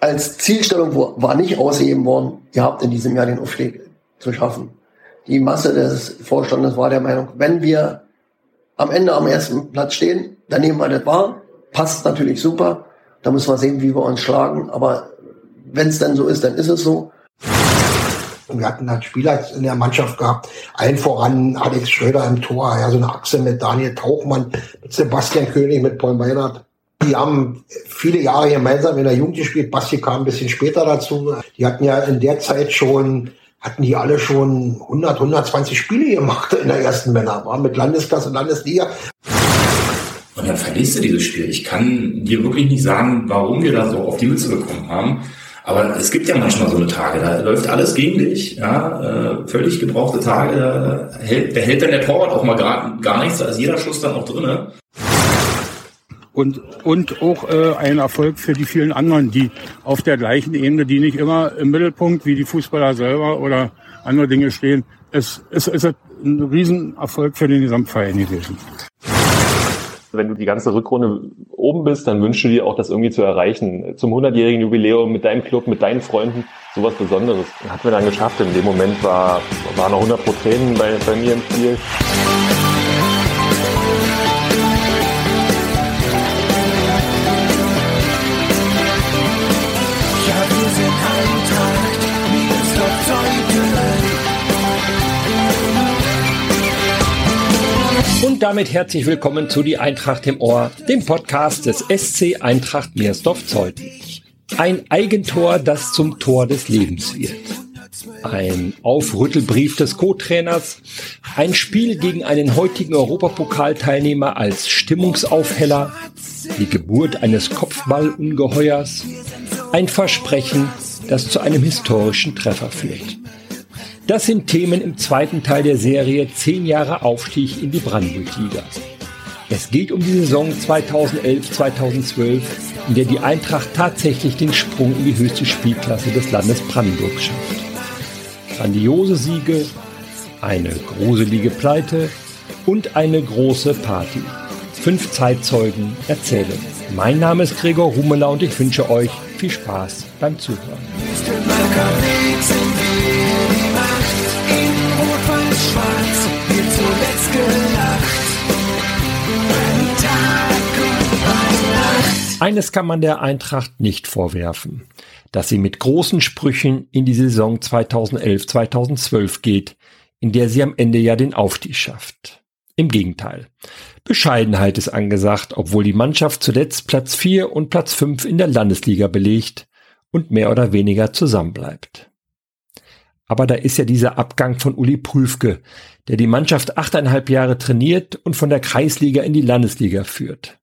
als Zielstellung war nicht ausgegeben worden, ihr habt in diesem Jahr den Aufstieg zu schaffen. Die Masse des Vorstandes war der Meinung, wenn wir am Ende am ersten Platz stehen, dann nehmen wir das wahr. Passt natürlich super. Da müssen wir sehen, wie wir uns schlagen. Aber wenn es dann so ist, dann ist es so. Wir hatten halt Spieler in der Mannschaft gehabt, allen voran Alex Schröder im Tor, ja, so eine Achse mit Daniel Tauchmann, mit Sebastian König, mit Paul Meinert. Die haben viele Jahre gemeinsam in der Jugend gespielt. Basti kam ein bisschen später dazu. Die hatten ja in der Zeit schon, hatten die alle schon 100, 120 Spiele gemacht in der ersten Männer, war mit Landesklasse, Landesliga. Und dann verlierst du dieses Spiel. Ich kann dir wirklich nicht sagen, warum wir da so auf die Mütze bekommen haben. Aber es gibt ja manchmal so eine Tage, da läuft alles gegen dich, ja, äh, völlig gebrauchte Tage, da hält, da hält dann der Torwart auch mal gar, gar nichts, da ist jeder Schuss dann auch drinne. Und, und auch äh, ein Erfolg für die vielen anderen, die auf der gleichen Ebene, die nicht immer im Mittelpunkt wie die Fußballer selber oder andere Dinge stehen. Es, es, es ist ein Riesenerfolg für den Gesamtverein gewesen. Wenn du die ganze Rückrunde oben bist, dann wünschst du dir auch, das irgendwie zu erreichen. Zum 100-jährigen Jubiläum mit deinem Club, mit deinen Freunden, sowas Besonderes. Hat mir dann geschafft. In dem Moment war, waren noch 100 Pro Tränen bei, bei mir im Spiel. Und damit herzlich willkommen zu Die Eintracht im Ohr, dem Podcast des SC Eintracht Meersdorf-Zeuthen. Ein Eigentor, das zum Tor des Lebens wird. Ein Aufrüttelbrief des Co-Trainers, ein Spiel gegen einen heutigen Europapokalteilnehmer als Stimmungsaufheller, die Geburt eines Kopfballungeheuers, ein Versprechen, das zu einem historischen Treffer führt. Das sind Themen im zweiten Teil der Serie 10 Jahre Aufstieg in die Brandenburg-Liga. Es geht um die Saison 2011-2012, in der die Eintracht tatsächlich den Sprung in die höchste Spielklasse des Landes Brandenburg schafft. Grandiose Siege, eine gruselige Pleite und eine große Party. Fünf Zeitzeugen erzählen. Mein Name ist Gregor Rumela und ich wünsche euch viel Spaß beim Zuhören. Eines kann man der Eintracht nicht vorwerfen, dass sie mit großen Sprüchen in die Saison 2011-2012 geht, in der sie am Ende ja den Aufstieg schafft. Im Gegenteil. Bescheidenheit ist angesagt, obwohl die Mannschaft zuletzt Platz 4 und Platz 5 in der Landesliga belegt und mehr oder weniger zusammenbleibt. Aber da ist ja dieser Abgang von Uli Prüfke, der die Mannschaft achteinhalb Jahre trainiert und von der Kreisliga in die Landesliga führt.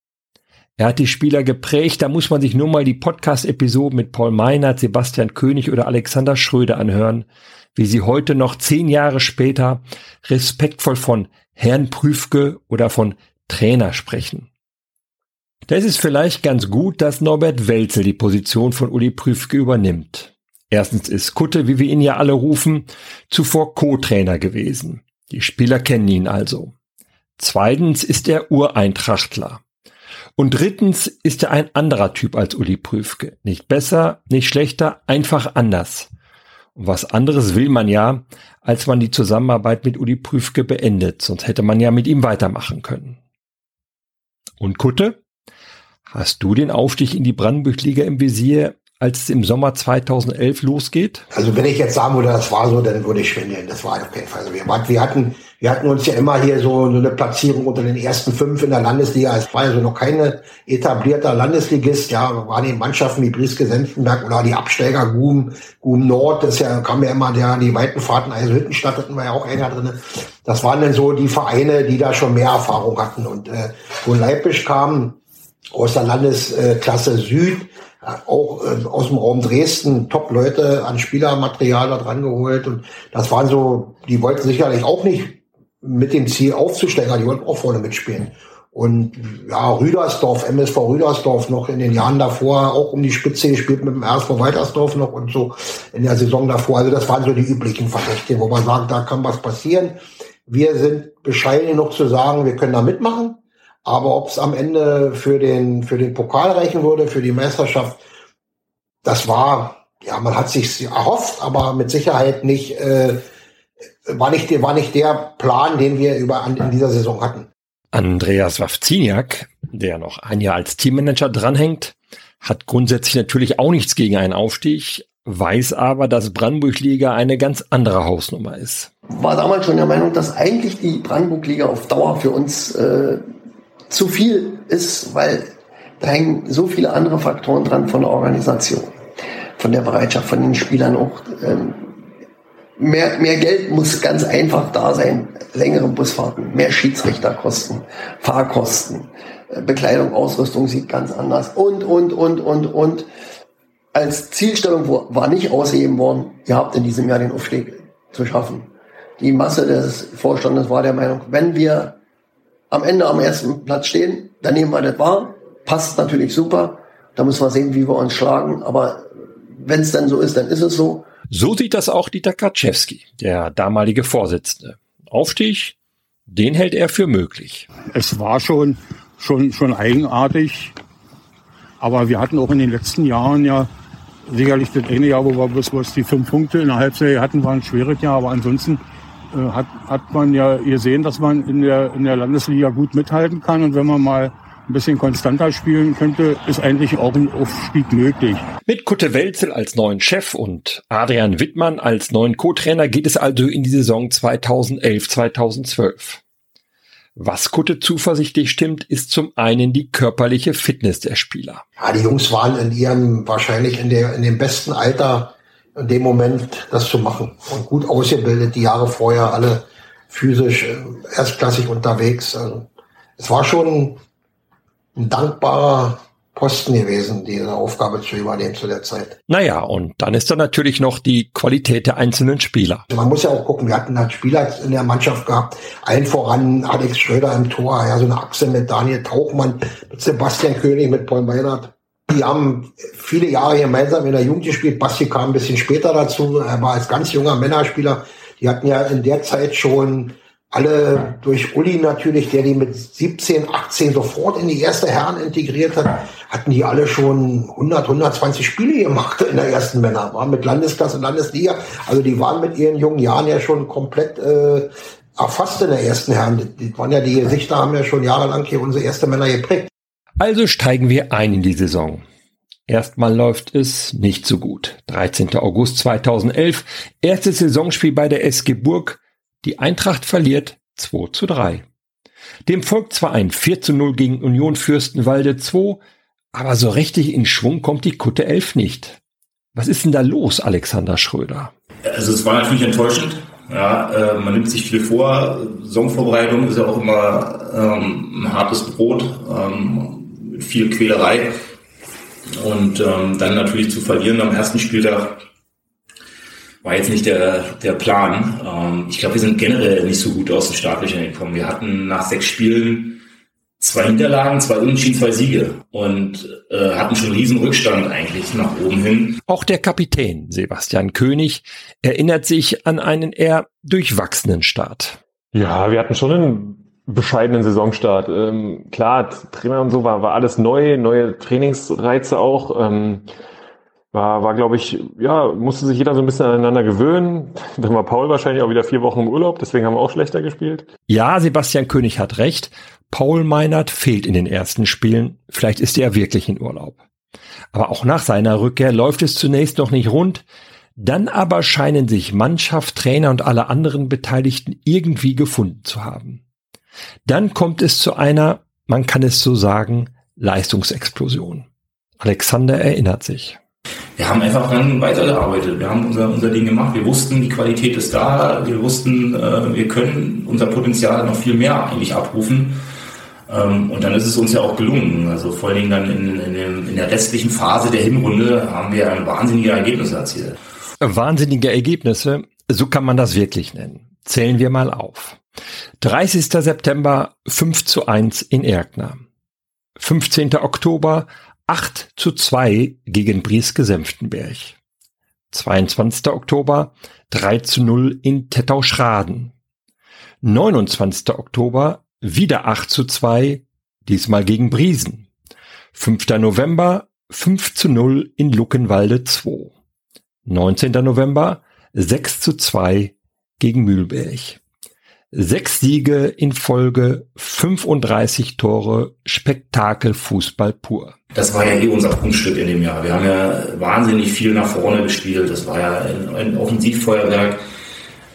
Er hat die Spieler geprägt, da muss man sich nur mal die Podcast-Episoden mit Paul Meinert, Sebastian König oder Alexander Schröder anhören, wie sie heute noch zehn Jahre später respektvoll von Herrn Prüfke oder von Trainer sprechen. Da ist vielleicht ganz gut, dass Norbert Welzel die Position von Uli Prüfke übernimmt. Erstens ist Kutte, wie wir ihn ja alle rufen, zuvor Co-Trainer gewesen. Die Spieler kennen ihn also. Zweitens ist er Ureintrachtler. Und drittens ist er ein anderer Typ als Uli Prüfke. Nicht besser, nicht schlechter, einfach anders. Und was anderes will man ja, als man die Zusammenarbeit mit Uli Prüfke beendet, sonst hätte man ja mit ihm weitermachen können. Und Kutte? Hast du den Aufstieg in die Brandenburg-Liga im Visier, als es im Sommer 2011 losgeht? Also wenn ich jetzt sagen würde, das war so, dann würde ich schwindeln. Das war auf keinen Fall so. Wir, hatten, wir hatten uns ja immer hier so, so eine Platzierung unter den ersten fünf in der Landesliga. Es war ja so noch keine etablierter Landesligist. Ja, waren die Mannschaften wie Brieske, Senftenberg oder die Absteiger Guben, Guben Nord. Das ja, kam ja immer der, die weiten Fahrten, also Hüttenstadt hatten wir ja auch enger drin. Das waren dann so die Vereine, die da schon mehr Erfahrung hatten. Und äh, wo Leipzig kam, aus der Landesklasse Süd, auch äh, aus dem Raum Dresden Top-Leute an Spielermaterial da dran geholt. Und das waren so, die wollten sicherlich auch nicht mit dem Ziel aufzusteigen, die wollten auch vorne mitspielen. Und ja, Rüdersdorf, MSV Rüdersdorf noch in den Jahren davor auch um die Spitze gespielt mit dem RSV Weitersdorf noch und so in der Saison davor. Also das waren so die üblichen Verdächte, wo man sagt, da kann was passieren. Wir sind bescheiden genug zu sagen, wir können da mitmachen. Aber ob es am Ende für den, für den Pokal reichen würde, für die Meisterschaft, das war, ja, man hat sich erhofft, aber mit Sicherheit nicht, äh, war nicht, war nicht der Plan, den wir über an, in dieser Saison hatten. Andreas Wawziniak, der noch ein Jahr als Teammanager dranhängt, hat grundsätzlich natürlich auch nichts gegen einen Aufstieg, weiß aber, dass Brandenburg-Liga eine ganz andere Hausnummer ist. War damals schon der Meinung, dass eigentlich die Brandenburg-Liga auf Dauer für uns äh, zu viel ist, weil da hängen so viele andere Faktoren dran von der Organisation, von der Bereitschaft von den Spielern auch. Ähm, mehr, mehr Geld muss ganz einfach da sein. Längere Busfahrten, mehr Schiedsrichterkosten, Fahrkosten, äh, Bekleidung, Ausrüstung sieht ganz anders und, und, und, und, und. Als Zielstellung war nicht ausgegeben worden, ihr habt in diesem Jahr den Aufstieg zu schaffen. Die Masse des Vorstandes war der Meinung, wenn wir am Ende am ersten Platz stehen, dann nehmen wir das wahr. Passt natürlich super. Da müssen wir sehen, wie wir uns schlagen. Aber wenn es dann so ist, dann ist es so. So sieht das auch Dieter Kaczewski, der damalige Vorsitzende. Aufstieg, den hält er für möglich. Es war schon, schon, schon eigenartig. Aber wir hatten auch in den letzten Jahren ja sicherlich das eine Jahr, wo wir bis was die fünf Punkte in der Halbserie hatten, war ein schweres Jahr. Aber ansonsten hat, hat man ja gesehen, dass man in der, in der Landesliga gut mithalten kann. Und wenn man mal ein bisschen konstanter spielen könnte, ist eigentlich auch ein Aufstieg möglich. Mit Kutte Welzel als neuen Chef und Adrian Wittmann als neuen Co-Trainer geht es also in die Saison 2011-2012. Was Kutte zuversichtlich stimmt, ist zum einen die körperliche Fitness der Spieler. Ja, die Jungs waren in ihrem, wahrscheinlich in, der, in dem besten Alter in dem Moment das zu machen. Und gut ausgebildet, die Jahre vorher alle physisch äh, erstklassig unterwegs. Also, es war schon ein dankbarer Posten gewesen, diese Aufgabe zu übernehmen zu der Zeit. Naja, und dann ist da natürlich noch die Qualität der einzelnen Spieler. Man muss ja auch gucken, wir hatten halt Spieler in der Mannschaft gehabt, allen voran Alex Schröder im Tor, ja, so eine Achse mit Daniel Tauchmann, mit Sebastian König, mit Paul Meinert. Die haben viele Jahre gemeinsam in der Jugend gespielt. Basti kam ein bisschen später dazu. Er war als ganz junger Männerspieler. Die hatten ja in der Zeit schon alle durch Uli natürlich, der die mit 17, 18 sofort in die erste Herren integriert hat, hatten die alle schon 100, 120 Spiele gemacht in der ersten Männer, waren mit Landesklasse, Landesliga. Also die waren mit ihren jungen Jahren ja schon komplett äh, erfasst in der ersten Herren. Die waren ja die Gesichter, haben ja schon jahrelang hier unsere erste Männer geprägt. Also steigen wir ein in die Saison. Erstmal läuft es nicht so gut. 13. August 2011, erstes Saisonspiel bei der SG Burg. Die Eintracht verliert 2 zu 3. Dem folgt zwar ein 4 zu 0 gegen Union Fürstenwalde 2, aber so richtig in Schwung kommt die Kutte 11 nicht. Was ist denn da los, Alexander Schröder? Also es war natürlich enttäuschend. Ja, äh, man nimmt sich viel vor. Saisonvorbereitung ist ja auch immer ähm, ein hartes Brot. Ähm, viel Quälerei. Und ähm, dann natürlich zu verlieren am ersten Spieltag war jetzt nicht der, der Plan. Ähm, ich glaube, wir sind generell nicht so gut aus den Startlöchern gekommen. Wir hatten nach sechs Spielen zwei Niederlagen, zwei Unentschieden, zwei Siege und äh, hatten schon einen riesen Rückstand eigentlich nach oben hin. Auch der Kapitän Sebastian König erinnert sich an einen eher durchwachsenen Start. Ja, wir hatten schon einen bescheidenen Saisonstart. Ähm, klar, Trainer und so war, war alles neu, neue Trainingsreize auch. Ähm, war, war glaube ich, ja, musste sich jeder so ein bisschen aneinander gewöhnen. Dann war Paul wahrscheinlich auch wieder vier Wochen im Urlaub, deswegen haben wir auch schlechter gespielt. Ja, Sebastian König hat recht. Paul Meinert fehlt in den ersten Spielen. Vielleicht ist er wirklich in Urlaub. Aber auch nach seiner Rückkehr läuft es zunächst noch nicht rund. Dann aber scheinen sich Mannschaft, Trainer und alle anderen Beteiligten irgendwie gefunden zu haben. Dann kommt es zu einer, man kann es so sagen, Leistungsexplosion. Alexander erinnert sich. Wir haben einfach dann weitergearbeitet. Wir haben unser, unser Ding gemacht. Wir wussten, die Qualität ist da. Wir wussten, äh, wir können unser Potenzial noch viel mehr eigentlich abrufen. Ähm, und dann ist es uns ja auch gelungen. Also vor allen Dingen dann in, in, dem, in der restlichen Phase der Hinrunde haben wir ein wahnsinnige Ergebnisse erzielt. Wahnsinnige Ergebnisse, so kann man das wirklich nennen. Zählen wir mal auf. 30. September 5 zu 1 in Erkner. 15. Oktober 8 zu 2 gegen Brieske-Senftenberg. 22. Oktober 3 zu 0 in Tettau-Schraden. 29. Oktober wieder 8 zu 2, diesmal gegen Briesen. 5. November 5 zu 0 in Luckenwalde 2. 19. November 6 zu 2 gegen Mühlberg. Sechs Siege in Folge, 35 Tore, Spektakel Fußball pur. Das war ja eh unser Punktstück in dem Jahr. Wir haben ja wahnsinnig viel nach vorne gespielt. Das war ja ein, ein Offensivfeuerwerk.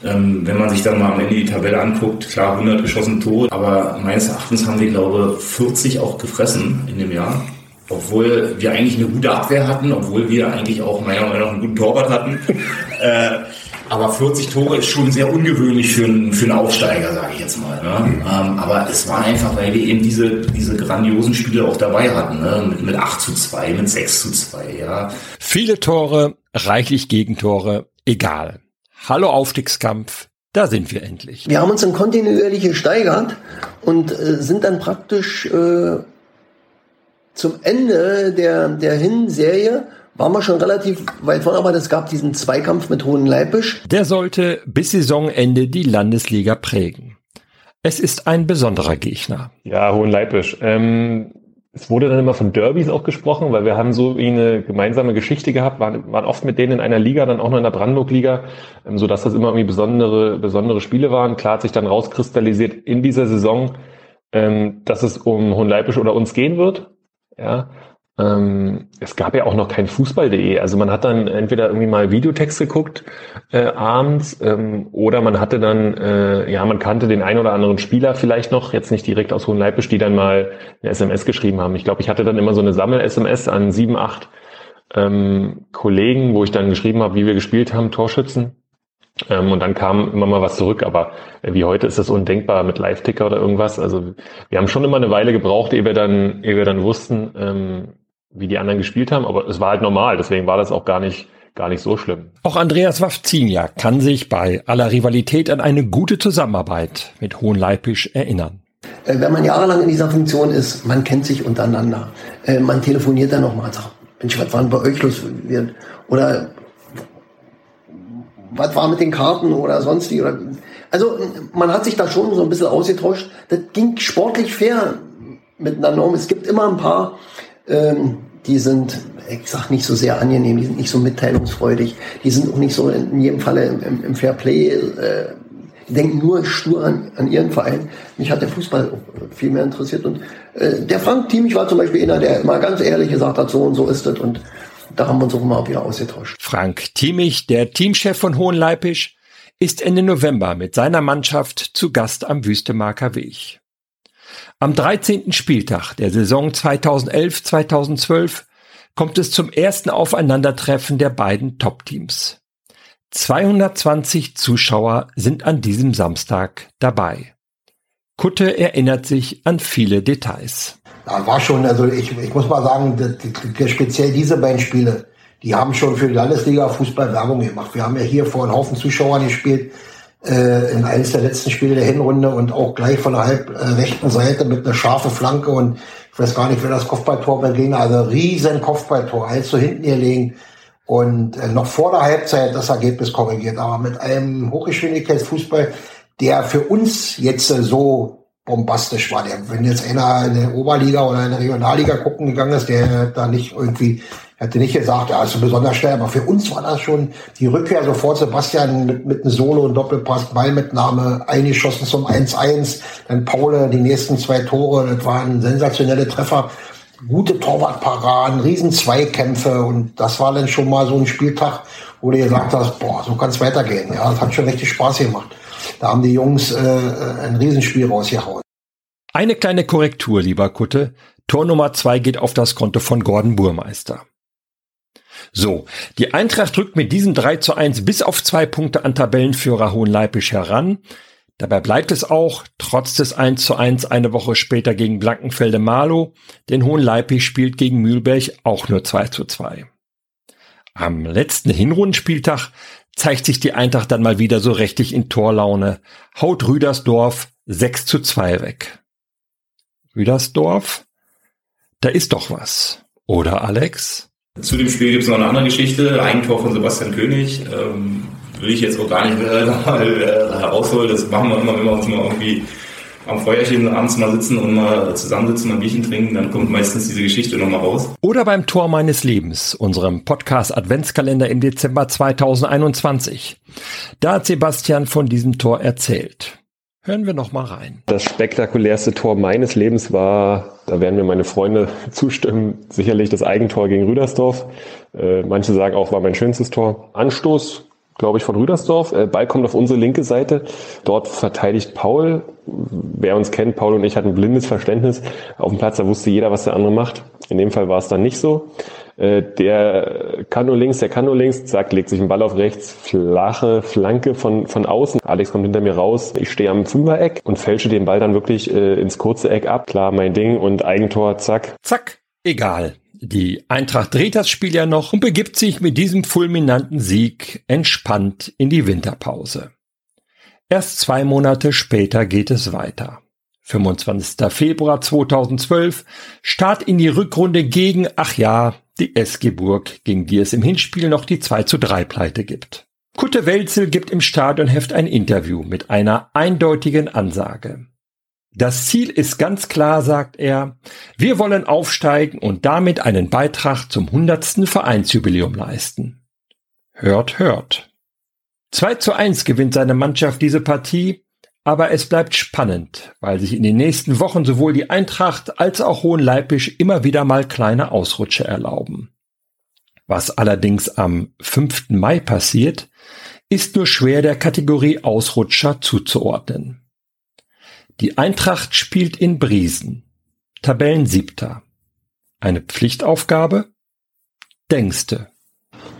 Ähm, wenn man sich dann mal am Ende die Tabelle anguckt, klar 100 geschossen Tore, aber meines Erachtens haben wir, glaube 40 auch gefressen in dem Jahr. Obwohl wir eigentlich eine gute Abwehr hatten, obwohl wir eigentlich auch meiner Meinung nach einen guten Torwart hatten. äh, aber 40 Tore ist schon sehr ungewöhnlich für einen, für einen Aufsteiger, sage ich jetzt mal. Ne? Mhm. Ähm, aber es war einfach, weil wir eben diese, diese grandiosen Spiele auch dabei hatten. Ne? Mit, mit 8 zu 2, mit 6 zu 2. Ja. Viele Tore, reichlich Gegentore, egal. Hallo Aufstiegskampf, da sind wir endlich. Wir haben uns dann kontinuierlich gesteigert und äh, sind dann praktisch äh, zum Ende der, der Hinserie waren wir schon relativ weit vorne, aber es gab diesen Zweikampf mit Hohen Leipisch. Der sollte bis Saisonende die Landesliga prägen. Es ist ein besonderer Gegner. Ja, Hohen Leipisch. Ähm, es wurde dann immer von Derbys auch gesprochen, weil wir haben so eine gemeinsame Geschichte gehabt, waren, waren oft mit denen in einer Liga, dann auch noch in der Brandenburg-Liga, ähm, so dass das immer irgendwie besondere, besondere Spiele waren. Klar hat sich dann rauskristallisiert in dieser Saison, ähm, dass es um Hohen Leipisch oder uns gehen wird. Ja, ähm, es gab ja auch noch kein Fußball.de. Also man hat dann entweder irgendwie mal Videotext geguckt äh, abends ähm, oder man hatte dann, äh, ja, man kannte den einen oder anderen Spieler vielleicht noch, jetzt nicht direkt aus Hohenleipisch, die dann mal eine SMS geschrieben haben. Ich glaube, ich hatte dann immer so eine Sammel-SMS an sieben, acht ähm, Kollegen, wo ich dann geschrieben habe, wie wir gespielt haben, Torschützen. Ähm, und dann kam immer mal was zurück, aber äh, wie heute ist das undenkbar mit Live-Ticker oder irgendwas. Also wir haben schon immer eine Weile gebraucht, ehe wir dann, ehe wir dann wussten, ähm, wie die anderen gespielt haben, aber es war halt normal, deswegen war das auch gar nicht gar nicht so schlimm. Auch Andreas Wawzinjak kann sich bei aller Rivalität an eine gute Zusammenarbeit mit Hohenleipisch erinnern. Äh, wenn man jahrelang in dieser Funktion ist, man kennt sich untereinander. Äh, man telefoniert dann nochmal und sagt, Mensch, was war denn bei euch los? Oder was war mit den Karten oder sonst wie? Also man hat sich da schon so ein bisschen ausgetauscht. Das ging sportlich fair miteinander um. Es gibt immer ein paar ähm, die sind, ich sag nicht so sehr angenehm, die sind nicht so mitteilungsfreudig, die sind auch nicht so in jedem Falle im, im Fairplay, äh, die denken nur stur an, an ihren Verein. Mich hat der Fußball viel mehr interessiert und äh, der Frank Thiemich war zum Beispiel einer, der immer ganz ehrlich gesagt hat, so und so ist es und da haben wir uns auch immer wieder ausgetauscht. Frank Thiemich, der Teamchef von Hohenleipisch, ist Ende November mit seiner Mannschaft zu Gast am Wüstemarker Weg. Am 13. Spieltag der Saison 2011-2012 kommt es zum ersten Aufeinandertreffen der beiden Top-Teams. 220 Zuschauer sind an diesem Samstag dabei. Kutte erinnert sich an viele Details. Da war schon, also ich, ich muss mal sagen, speziell diese beiden Spiele, die haben schon für die Landesliga Fußball Werbung gemacht. Wir haben ja hier vor einem Haufen Zuschauern gespielt äh, in eines der letzten Spiele der Hinrunde und auch gleich von der halb äh, rechten Seite mit einer scharfen Flanke und ich weiß gar nicht, wer das Kopfballtor beim Gegner, also riesen Kopfballtor, alles so hinten ihr legen und äh, noch vor der Halbzeit das Ergebnis korrigiert, aber mit einem Hochgeschwindigkeitsfußball, der für uns jetzt äh, so bombastisch war. Der, wenn jetzt einer in der Oberliga oder in der Regionalliga gucken gegangen ist, der da nicht irgendwie hätte nicht gesagt, ja, ist so besonders schnell, aber für uns war das schon die Rückkehr sofort Sebastian mit, mit einem Solo und Doppelpass, Ballmitnahme eingeschossen zum 1-1, dann Paul die nächsten zwei Tore, das waren sensationelle Treffer, gute Torwartparaden, riesen Zweikämpfe und das war dann schon mal so ein Spieltag, wo du gesagt hast, boah, so kann es weitergehen. Ja, das hat schon richtig Spaß gemacht. Da haben die Jungs äh, ein Riesenspiel rausgehauen. Eine kleine Korrektur, lieber Kutte. Tor Nummer zwei geht auf das Konto von Gordon Burmeister. So, die Eintracht drückt mit diesem 3 zu 1 bis auf zwei Punkte an Tabellenführer Hohenleipisch heran. Dabei bleibt es auch, trotz des 1 zu 1 eine Woche später gegen Blankenfelde Malo, denn Hohenleipisch spielt gegen Mühlberg auch nur 2 zu 2. Am letzten Hinrundenspieltag zeigt sich die Eintracht dann mal wieder so richtig in Torlaune, haut Rüdersdorf 6 zu 2 weg. Rüdersdorf? Da ist doch was. Oder Alex? Zu dem Spiel gibt es noch eine andere Geschichte. Eigentor von Sebastian König. Ähm, will ich jetzt auch gar nicht äh, mal, äh, herausholen. Das machen wir immer, wenn wir uns mal irgendwie am Feuerchen abends mal sitzen und mal zusammensitzen, mal ein Bierchen trinken, dann kommt meistens diese Geschichte nochmal raus. Oder beim Tor meines Lebens, unserem Podcast Adventskalender im Dezember 2021. Da hat Sebastian von diesem Tor erzählt. Hören wir noch mal rein. Das spektakulärste Tor meines Lebens war, da werden mir meine Freunde zustimmen, sicherlich das Eigentor gegen Rüdersdorf. Äh, manche sagen auch, war mein schönstes Tor. Anstoß glaube ich, von Rüdersdorf. Äh, Ball kommt auf unsere linke Seite. Dort verteidigt Paul. Wer uns kennt, Paul und ich hatten blindes Verständnis. Auf dem Platz, da wusste jeder, was der andere macht. In dem Fall war es dann nicht so. Äh, der kann nur links, der kann nur links, zack, legt sich ein Ball auf rechts, flache Flanke von, von außen. Alex kommt hinter mir raus, ich stehe am Fünfereck und fälsche den Ball dann wirklich äh, ins kurze Eck ab. Klar, mein Ding und Eigentor, zack. Zack, egal. Die Eintracht dreht das Spiel ja noch und begibt sich mit diesem fulminanten Sieg entspannt in die Winterpause. Erst zwei Monate später geht es weiter. 25. Februar 2012, Start in die Rückrunde gegen, ach ja, die SG Burg, gegen die es im Hinspiel noch die 2 zu 3 Pleite gibt. Kutte Welzel gibt im Stadionheft ein Interview mit einer eindeutigen Ansage. Das Ziel ist ganz klar, sagt er. Wir wollen aufsteigen und damit einen Beitrag zum 100. Vereinsjubiläum leisten. Hört, hört. 2 zu 1 gewinnt seine Mannschaft diese Partie, aber es bleibt spannend, weil sich in den nächsten Wochen sowohl die Eintracht als auch Hohenleipisch immer wieder mal kleine Ausrutsche erlauben. Was allerdings am 5. Mai passiert, ist nur schwer der Kategorie Ausrutscher zuzuordnen. Die Eintracht spielt in Briesen. Tabellensiebter. Eine Pflichtaufgabe? Denkste.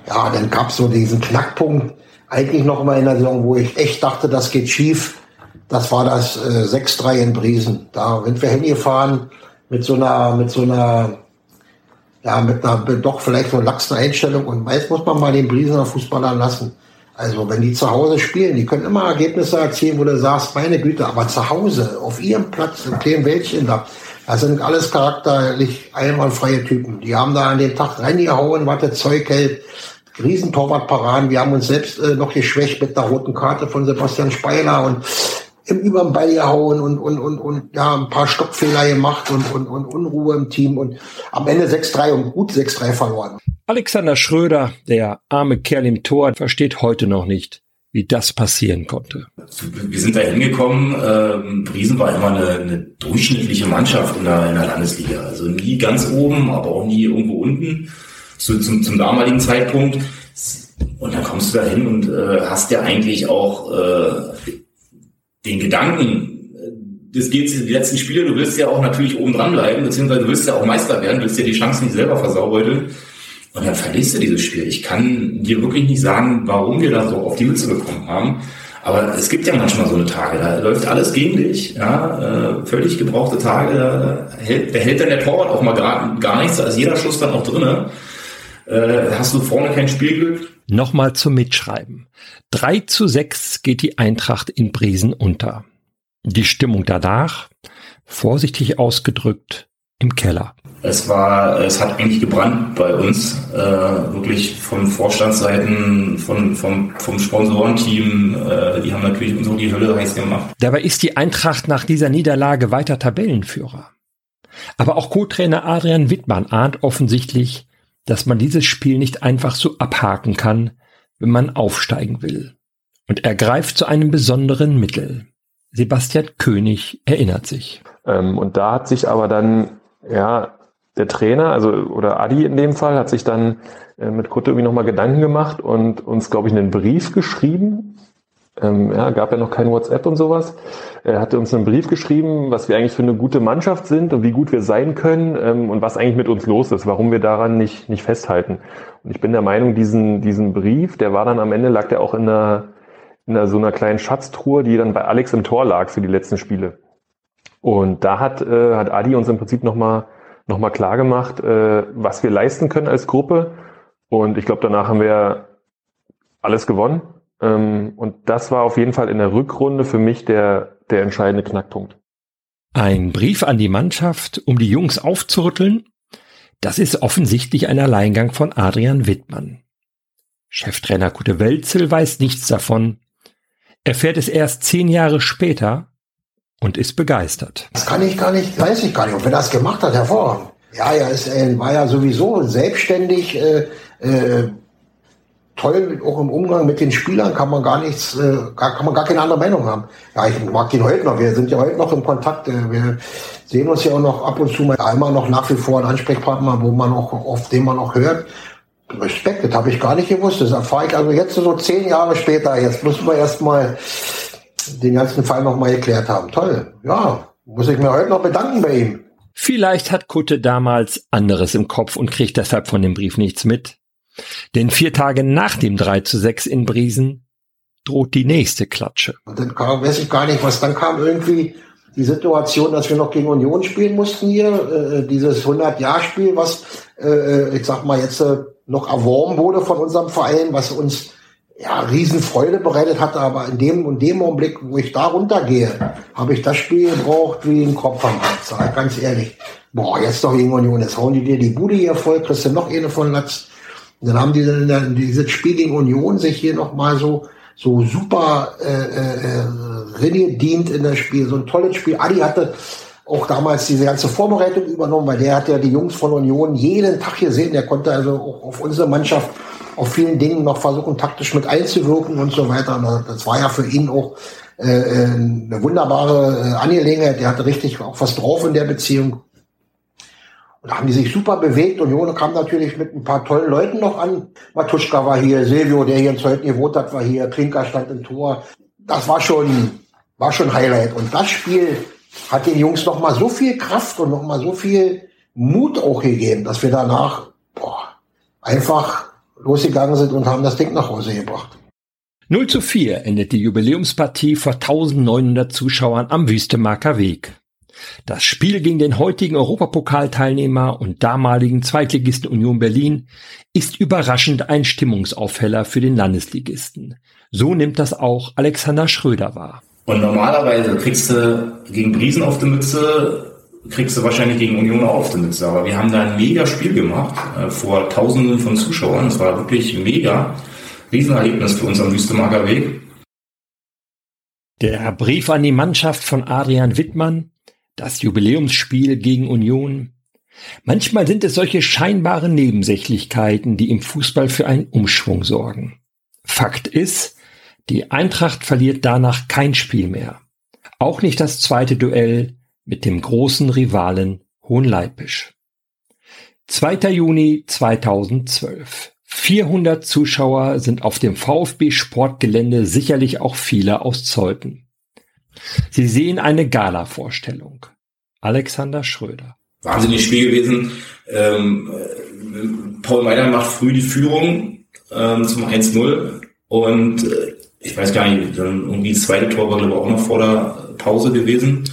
Ja, dann gab es so diesen Knackpunkt, eigentlich noch mal in der Saison, wo ich echt dachte, das geht schief. Das war das äh, 6-3 in Briesen. Da sind wir hingefahren mit so einer, mit so einer, ja, mit einer doch vielleicht so laxen Einstellung. Und meist muss man mal den Briesener Fußballer lassen. Also wenn die zu Hause spielen, die können immer Ergebnisse erzielen, wo du sagst, meine Güte, aber zu Hause, auf ihrem Platz, in dem Wäldchen da, das sind alles charakterlich einwandfreie Typen. Die haben da an den Tag reingehauen, was das Zeug hält. Riesentorwartparaden. Wir haben uns selbst äh, noch geschwächt mit der roten Karte von Sebastian Speiler und im überm Ball gehauen und, und, und, und ja, ein paar Stockfehler gemacht und, und, und Unruhe im Team und am Ende 6-3 und gut 6-3 verloren. Alexander Schröder, der arme Kerl im Tor, versteht heute noch nicht, wie das passieren konnte. Wir sind da hingekommen. Ähm, Briesen war immer eine, eine durchschnittliche Mannschaft in der, in der Landesliga. Also nie ganz oben, aber auch nie irgendwo unten. So, zum, zum damaligen Zeitpunkt. Und dann kommst du da hin und äh, hast ja eigentlich auch äh, den Gedanken, äh, das geht die letzten Spiele, du willst ja auch natürlich oben dran bleiben, beziehungsweise du willst ja auch Meister werden, du willst ja die Chancen nicht selber versaubeuteln. Und dann verlierst du dieses Spiel. Ich kann dir wirklich nicht sagen, warum wir da so auf die Mütze bekommen haben. Aber es gibt ja manchmal so eine Tage, da läuft alles gegen dich, ja, äh, völlig gebrauchte Tage, da hält, da hält dann der Torwart auch mal gar, gar nichts, da ist jeder Schuss dann auch drinne. Äh, hast du vorne kein Spielglück? Nochmal zum Mitschreiben. 3 zu 6 geht die Eintracht in Briesen unter. Die Stimmung danach, vorsichtig ausgedrückt, im Keller. Es war, es hat eigentlich gebrannt bei uns, äh, wirklich von Vorstandsseiten, von, vom, vom Sponsorenteam. Äh, die haben natürlich uns so die Hölle heiß gemacht. Dabei ist die Eintracht nach dieser Niederlage weiter Tabellenführer. Aber auch Co-Trainer Adrian Wittmann ahnt offensichtlich, dass man dieses Spiel nicht einfach so abhaken kann, wenn man aufsteigen will. Und er greift zu einem besonderen Mittel. Sebastian König erinnert sich. Ähm, und da hat sich aber dann, ja, der Trainer, also oder Adi in dem Fall, hat sich dann äh, mit Kutte irgendwie nochmal Gedanken gemacht und uns, glaube ich, einen Brief geschrieben. Ähm, ja, gab ja noch kein WhatsApp und sowas. Er hatte uns einen Brief geschrieben, was wir eigentlich für eine gute Mannschaft sind und wie gut wir sein können ähm, und was eigentlich mit uns los ist, warum wir daran nicht, nicht festhalten. Und ich bin der Meinung, diesen, diesen Brief, der war dann am Ende, lag der auch in einer, in einer, so einer kleinen Schatztruhe, die dann bei Alex im Tor lag für die letzten Spiele. Und da hat, äh, hat Adi uns im Prinzip nochmal nochmal klar gemacht, äh, was wir leisten können als Gruppe. Und ich glaube, danach haben wir alles gewonnen. Ähm, und das war auf jeden Fall in der Rückrunde für mich der, der entscheidende Knackpunkt. Ein Brief an die Mannschaft, um die Jungs aufzurütteln? Das ist offensichtlich ein Alleingang von Adrian Wittmann. Cheftrainer Kute Welzel weiß nichts davon. Er fährt es erst zehn Jahre später, und ist begeistert. Das kann ich gar nicht, weiß ich gar nicht. Und wenn er das gemacht hat, hervorragend. Ja, er ist, er war ja sowieso selbstständig, äh, äh, toll, auch im Umgang mit den Spielern kann man gar nichts, äh, kann man gar keine andere Meinung haben. Ja, ich mag ihn heute noch. Wir sind ja heute noch im Kontakt. Äh, wir sehen uns ja auch noch ab und zu mal einmal noch nach wie vor ein Ansprechpartner, wo man auch, auf den man auch hört. Respekt, das habe ich gar nicht gewusst. Das erfahre ich also jetzt so zehn Jahre später. Jetzt müssen wir erstmal den ganzen Fall nochmal geklärt haben. Toll. Ja, muss ich mir heute noch bedanken bei ihm. Vielleicht hat Kutte damals anderes im Kopf und kriegt deshalb von dem Brief nichts mit. Denn vier Tage nach dem 3 zu 6 in Briesen droht die nächste Klatsche. Und dann kam, weiß ich gar nicht, was dann kam irgendwie die Situation, dass wir noch gegen Union spielen mussten hier, äh, dieses 100-Jahr-Spiel, was, äh, ich sag mal, jetzt äh, noch erworben wurde von unserem Verein, was uns ja, Riesenfreude bereitet hatte, aber in dem und dem Augenblick, wo ich da runtergehe, habe ich das Spiel gebraucht wie ein Kopf am Platz, ganz ehrlich. Boah, jetzt doch gegen Union, jetzt hauen die dir die Bude hier voll, kriegst du noch eine von Latz. Und dann haben die dann dieses Spiel gegen Union sich hier nochmal so, so super äh, äh, dient in das Spiel, so ein tolles Spiel. Adi hatte auch damals diese ganze Vorbereitung übernommen, weil der hat ja die Jungs von Union jeden Tag gesehen, der konnte also auch auf unsere Mannschaft auf vielen Dingen noch versuchen, taktisch mit einzuwirken und so weiter. Und das war ja für ihn auch äh, äh, eine wunderbare äh, Angelegenheit. Der hatte richtig auch was drauf in der Beziehung. Und da haben die sich super bewegt. Und Jone kam natürlich mit ein paar tollen Leuten noch an. Matuschka war hier, Silvio, der hier in Zeuthen gewohnt hat, war hier, Klinker stand im Tor. Das war schon, war schon Highlight. Und das Spiel hat den Jungs noch mal so viel Kraft und noch mal so viel Mut auch gegeben, dass wir danach boah, einfach losgegangen sind und haben das Ding nach Hause gebracht. 0 zu 4 endet die Jubiläumspartie vor 1900 Zuschauern am Wüstemarker Weg. Das Spiel gegen den heutigen Europapokalteilnehmer und damaligen Zweitligisten Union Berlin ist überraschend ein Stimmungsaufheller für den Landesligisten. So nimmt das auch Alexander Schröder wahr. Und normalerweise kriegst du gegen Briesen auf die Mütze kriegst du wahrscheinlich gegen Union auch auf die Mütze. Aber wir haben da ein mega Spiel gemacht äh, vor Tausenden von Zuschauern. Es war wirklich mega. Riesenerlebnis für uns am Wüstemarker Weg. Der Brief an die Mannschaft von Adrian Wittmann, das Jubiläumsspiel gegen Union. Manchmal sind es solche scheinbaren Nebensächlichkeiten, die im Fußball für einen Umschwung sorgen. Fakt ist, die Eintracht verliert danach kein Spiel mehr. Auch nicht das zweite Duell mit dem großen Rivalen Hohenleipisch. 2. Juni 2012. 400 Zuschauer sind auf dem VfB Sportgelände, sicherlich auch viele aus Zeuthen. Sie sehen eine Gala-Vorstellung. Alexander Schröder. Wahnsinnig Spiel gewesen. Ähm, äh, Paul Meider macht früh die Führung ähm, zum 1-0 und äh, ich weiß gar nicht, dann irgendwie das zweite Tor war glaube ich auch noch vor der Pause gewesen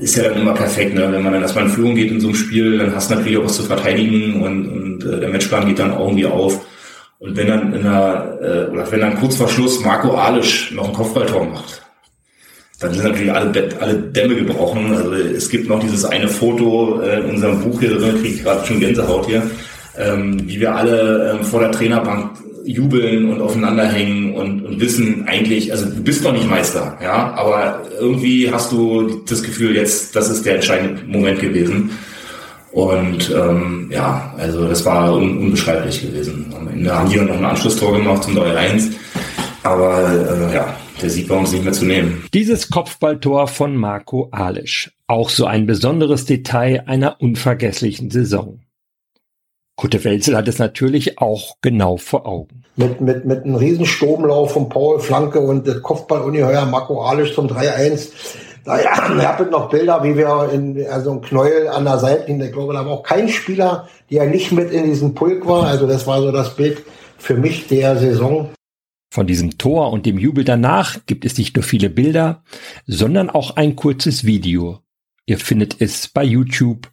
ist ja dann immer perfekt, ne? Wenn man dann erstmal in Führung geht in so einem Spiel, dann hast du natürlich auch was zu verteidigen und, und äh, der Matchplan geht dann auch irgendwie auf. Und wenn dann in der, äh, oder wenn dann kurz vor Schluss Marco Alisch noch ein Kopfballtor macht, dann sind natürlich alle, alle Dämme gebrochen. Also es gibt noch dieses eine Foto äh, in unserem Buch hier drin, kriege ich gerade schon Gänsehaut hier, ähm, wie wir alle ähm, vor der Trainerbank jubeln und aufeinander hängen und, und wissen eigentlich, also du bist noch nicht Meister, ja, aber irgendwie hast du das Gefühl, jetzt, das ist der entscheidende Moment gewesen. Und ähm, ja, also das war un unbeschreiblich gewesen. Am Ende haben die noch ein Anschlusstor gemacht zum 3-1. Aber äh, ja, der Sieg war uns nicht mehr zu nehmen. Dieses Kopfballtor von Marco Alisch. Auch so ein besonderes Detail einer unvergesslichen Saison. Kutte Welzel hat es natürlich auch genau vor Augen. Mit, mit, mit einem riesen Sturmlauf von Paul Flanke und das Kopfballungeheuer Marco Alisch zum 3-1. Da ja, habt noch Bilder, wie wir in also ein Knäuel an der Seite, ich glaube, da war auch kein Spieler, der nicht mit in diesem Pulk war. Also das war so das Bild für mich der Saison. Von diesem Tor und dem Jubel danach gibt es nicht nur viele Bilder, sondern auch ein kurzes Video. Ihr findet es bei YouTube.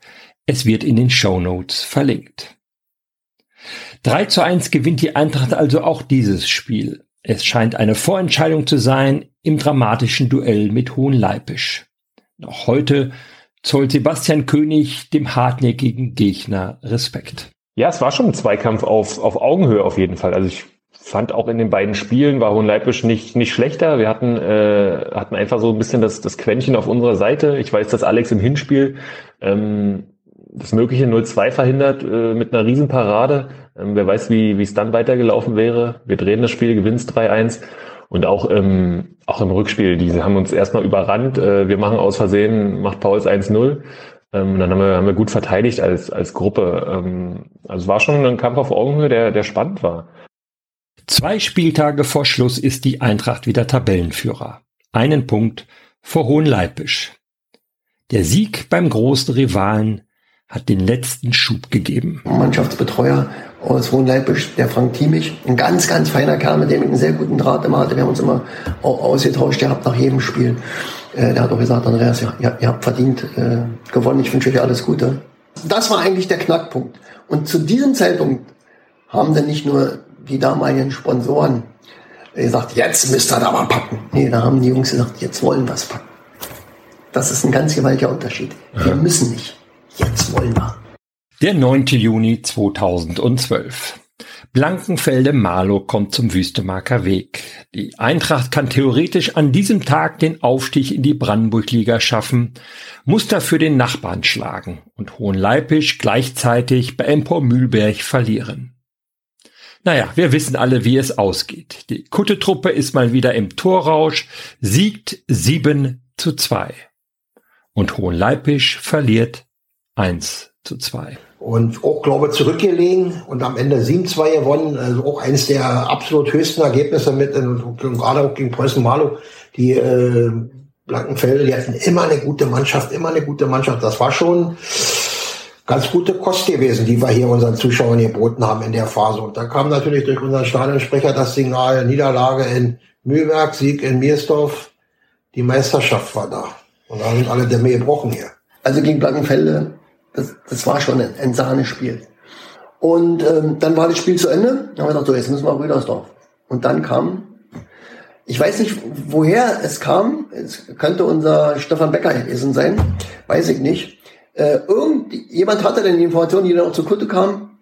Es wird in den Show Notes verlinkt. 3 zu 1 gewinnt die Eintracht also auch dieses Spiel. Es scheint eine Vorentscheidung zu sein im dramatischen Duell mit Hohenleipisch. Noch heute zollt Sebastian König dem hartnäckigen Gegner Respekt. Ja, es war schon ein Zweikampf auf, auf Augenhöhe auf jeden Fall. Also ich fand auch in den beiden Spielen war Hohenleipisch nicht, nicht schlechter. Wir hatten, äh, hatten einfach so ein bisschen das, das Quäntchen auf unserer Seite. Ich weiß, dass Alex im Hinspiel ähm, das mögliche 0-2 verhindert äh, mit einer Riesenparade. Ähm, wer weiß, wie wie es dann weitergelaufen wäre. Wir drehen das Spiel, gewinnen 3-1. Und auch im, auch im Rückspiel, die haben uns erstmal überrannt. Äh, wir machen aus Versehen, macht Pauls 1-0. Ähm, dann haben wir, haben wir gut verteidigt als, als Gruppe. Ähm, also es war schon ein Kampf auf Augenhöhe, der, der spannend war. Zwei Spieltage vor Schluss ist die Eintracht wieder Tabellenführer. Einen Punkt vor Hohenleipisch. Der Sieg beim großen Rivalen hat den letzten Schub gegeben. Mannschaftsbetreuer aus Hohenleipisch, der Frank Thiemich, ein ganz, ganz feiner Kerl, mit dem ich einen sehr guten Draht immer hatte. Wir haben uns immer ausgetauscht gehabt nach jedem Spiel. Äh, der hat auch gesagt, Andreas, ihr, ihr habt verdient äh, gewonnen, ich wünsche euch alles Gute. Das war eigentlich der Knackpunkt. Und zu diesem Zeitpunkt haben dann nicht nur die damaligen Sponsoren gesagt, jetzt müsst ihr da aber packen. Nee, da haben die Jungs gesagt, jetzt wollen wir es packen. Das ist ein ganz gewaltiger Unterschied. Wir müssen nicht. Jetzt wollen wir. Der 9. Juni 2012. Blankenfelde Marlow kommt zum Wüstemarker Weg. Die Eintracht kann theoretisch an diesem Tag den Aufstieg in die Brandenburg-Liga schaffen, muss dafür den Nachbarn schlagen und Hohenleipisch gleichzeitig bei Empor Mühlberg verlieren. Naja, wir wissen alle, wie es ausgeht. Die Kuttetruppe ist mal wieder im Torrausch, siegt 7 zu 2. Und Hohenleipisch verliert 1 zu 2 und auch, glaube ich, zurückgelegen und am Ende 7-2 gewonnen. Also auch eines der absolut höchsten Ergebnisse mit, und gerade auch gegen Preußen Marlow. Die äh, Blankenfelde, die hatten immer eine gute Mannschaft, immer eine gute Mannschaft. Das war schon ganz gute Kost gewesen, die wir hier unseren Zuschauern geboten haben in der Phase. Und da kam natürlich durch unseren Stadionsprecher das Signal, Niederlage in Mühlberg, Sieg in Miersdorf, die Meisterschaft war da. Und da sind alle Dämme gebrochen hier. Also gegen Blankenfelde das, das war schon ein, ein Sahnespiel. Und ähm, dann war das Spiel zu Ende. Dann haben wir gesagt, so, jetzt müssen wir auf Rüdersdorf. Und dann kam, ich weiß nicht, woher es kam, es könnte unser Stefan Becker gewesen sein, weiß ich nicht. Äh, irgendjemand hatte dann die Information, die dann auch zur Kutte kam,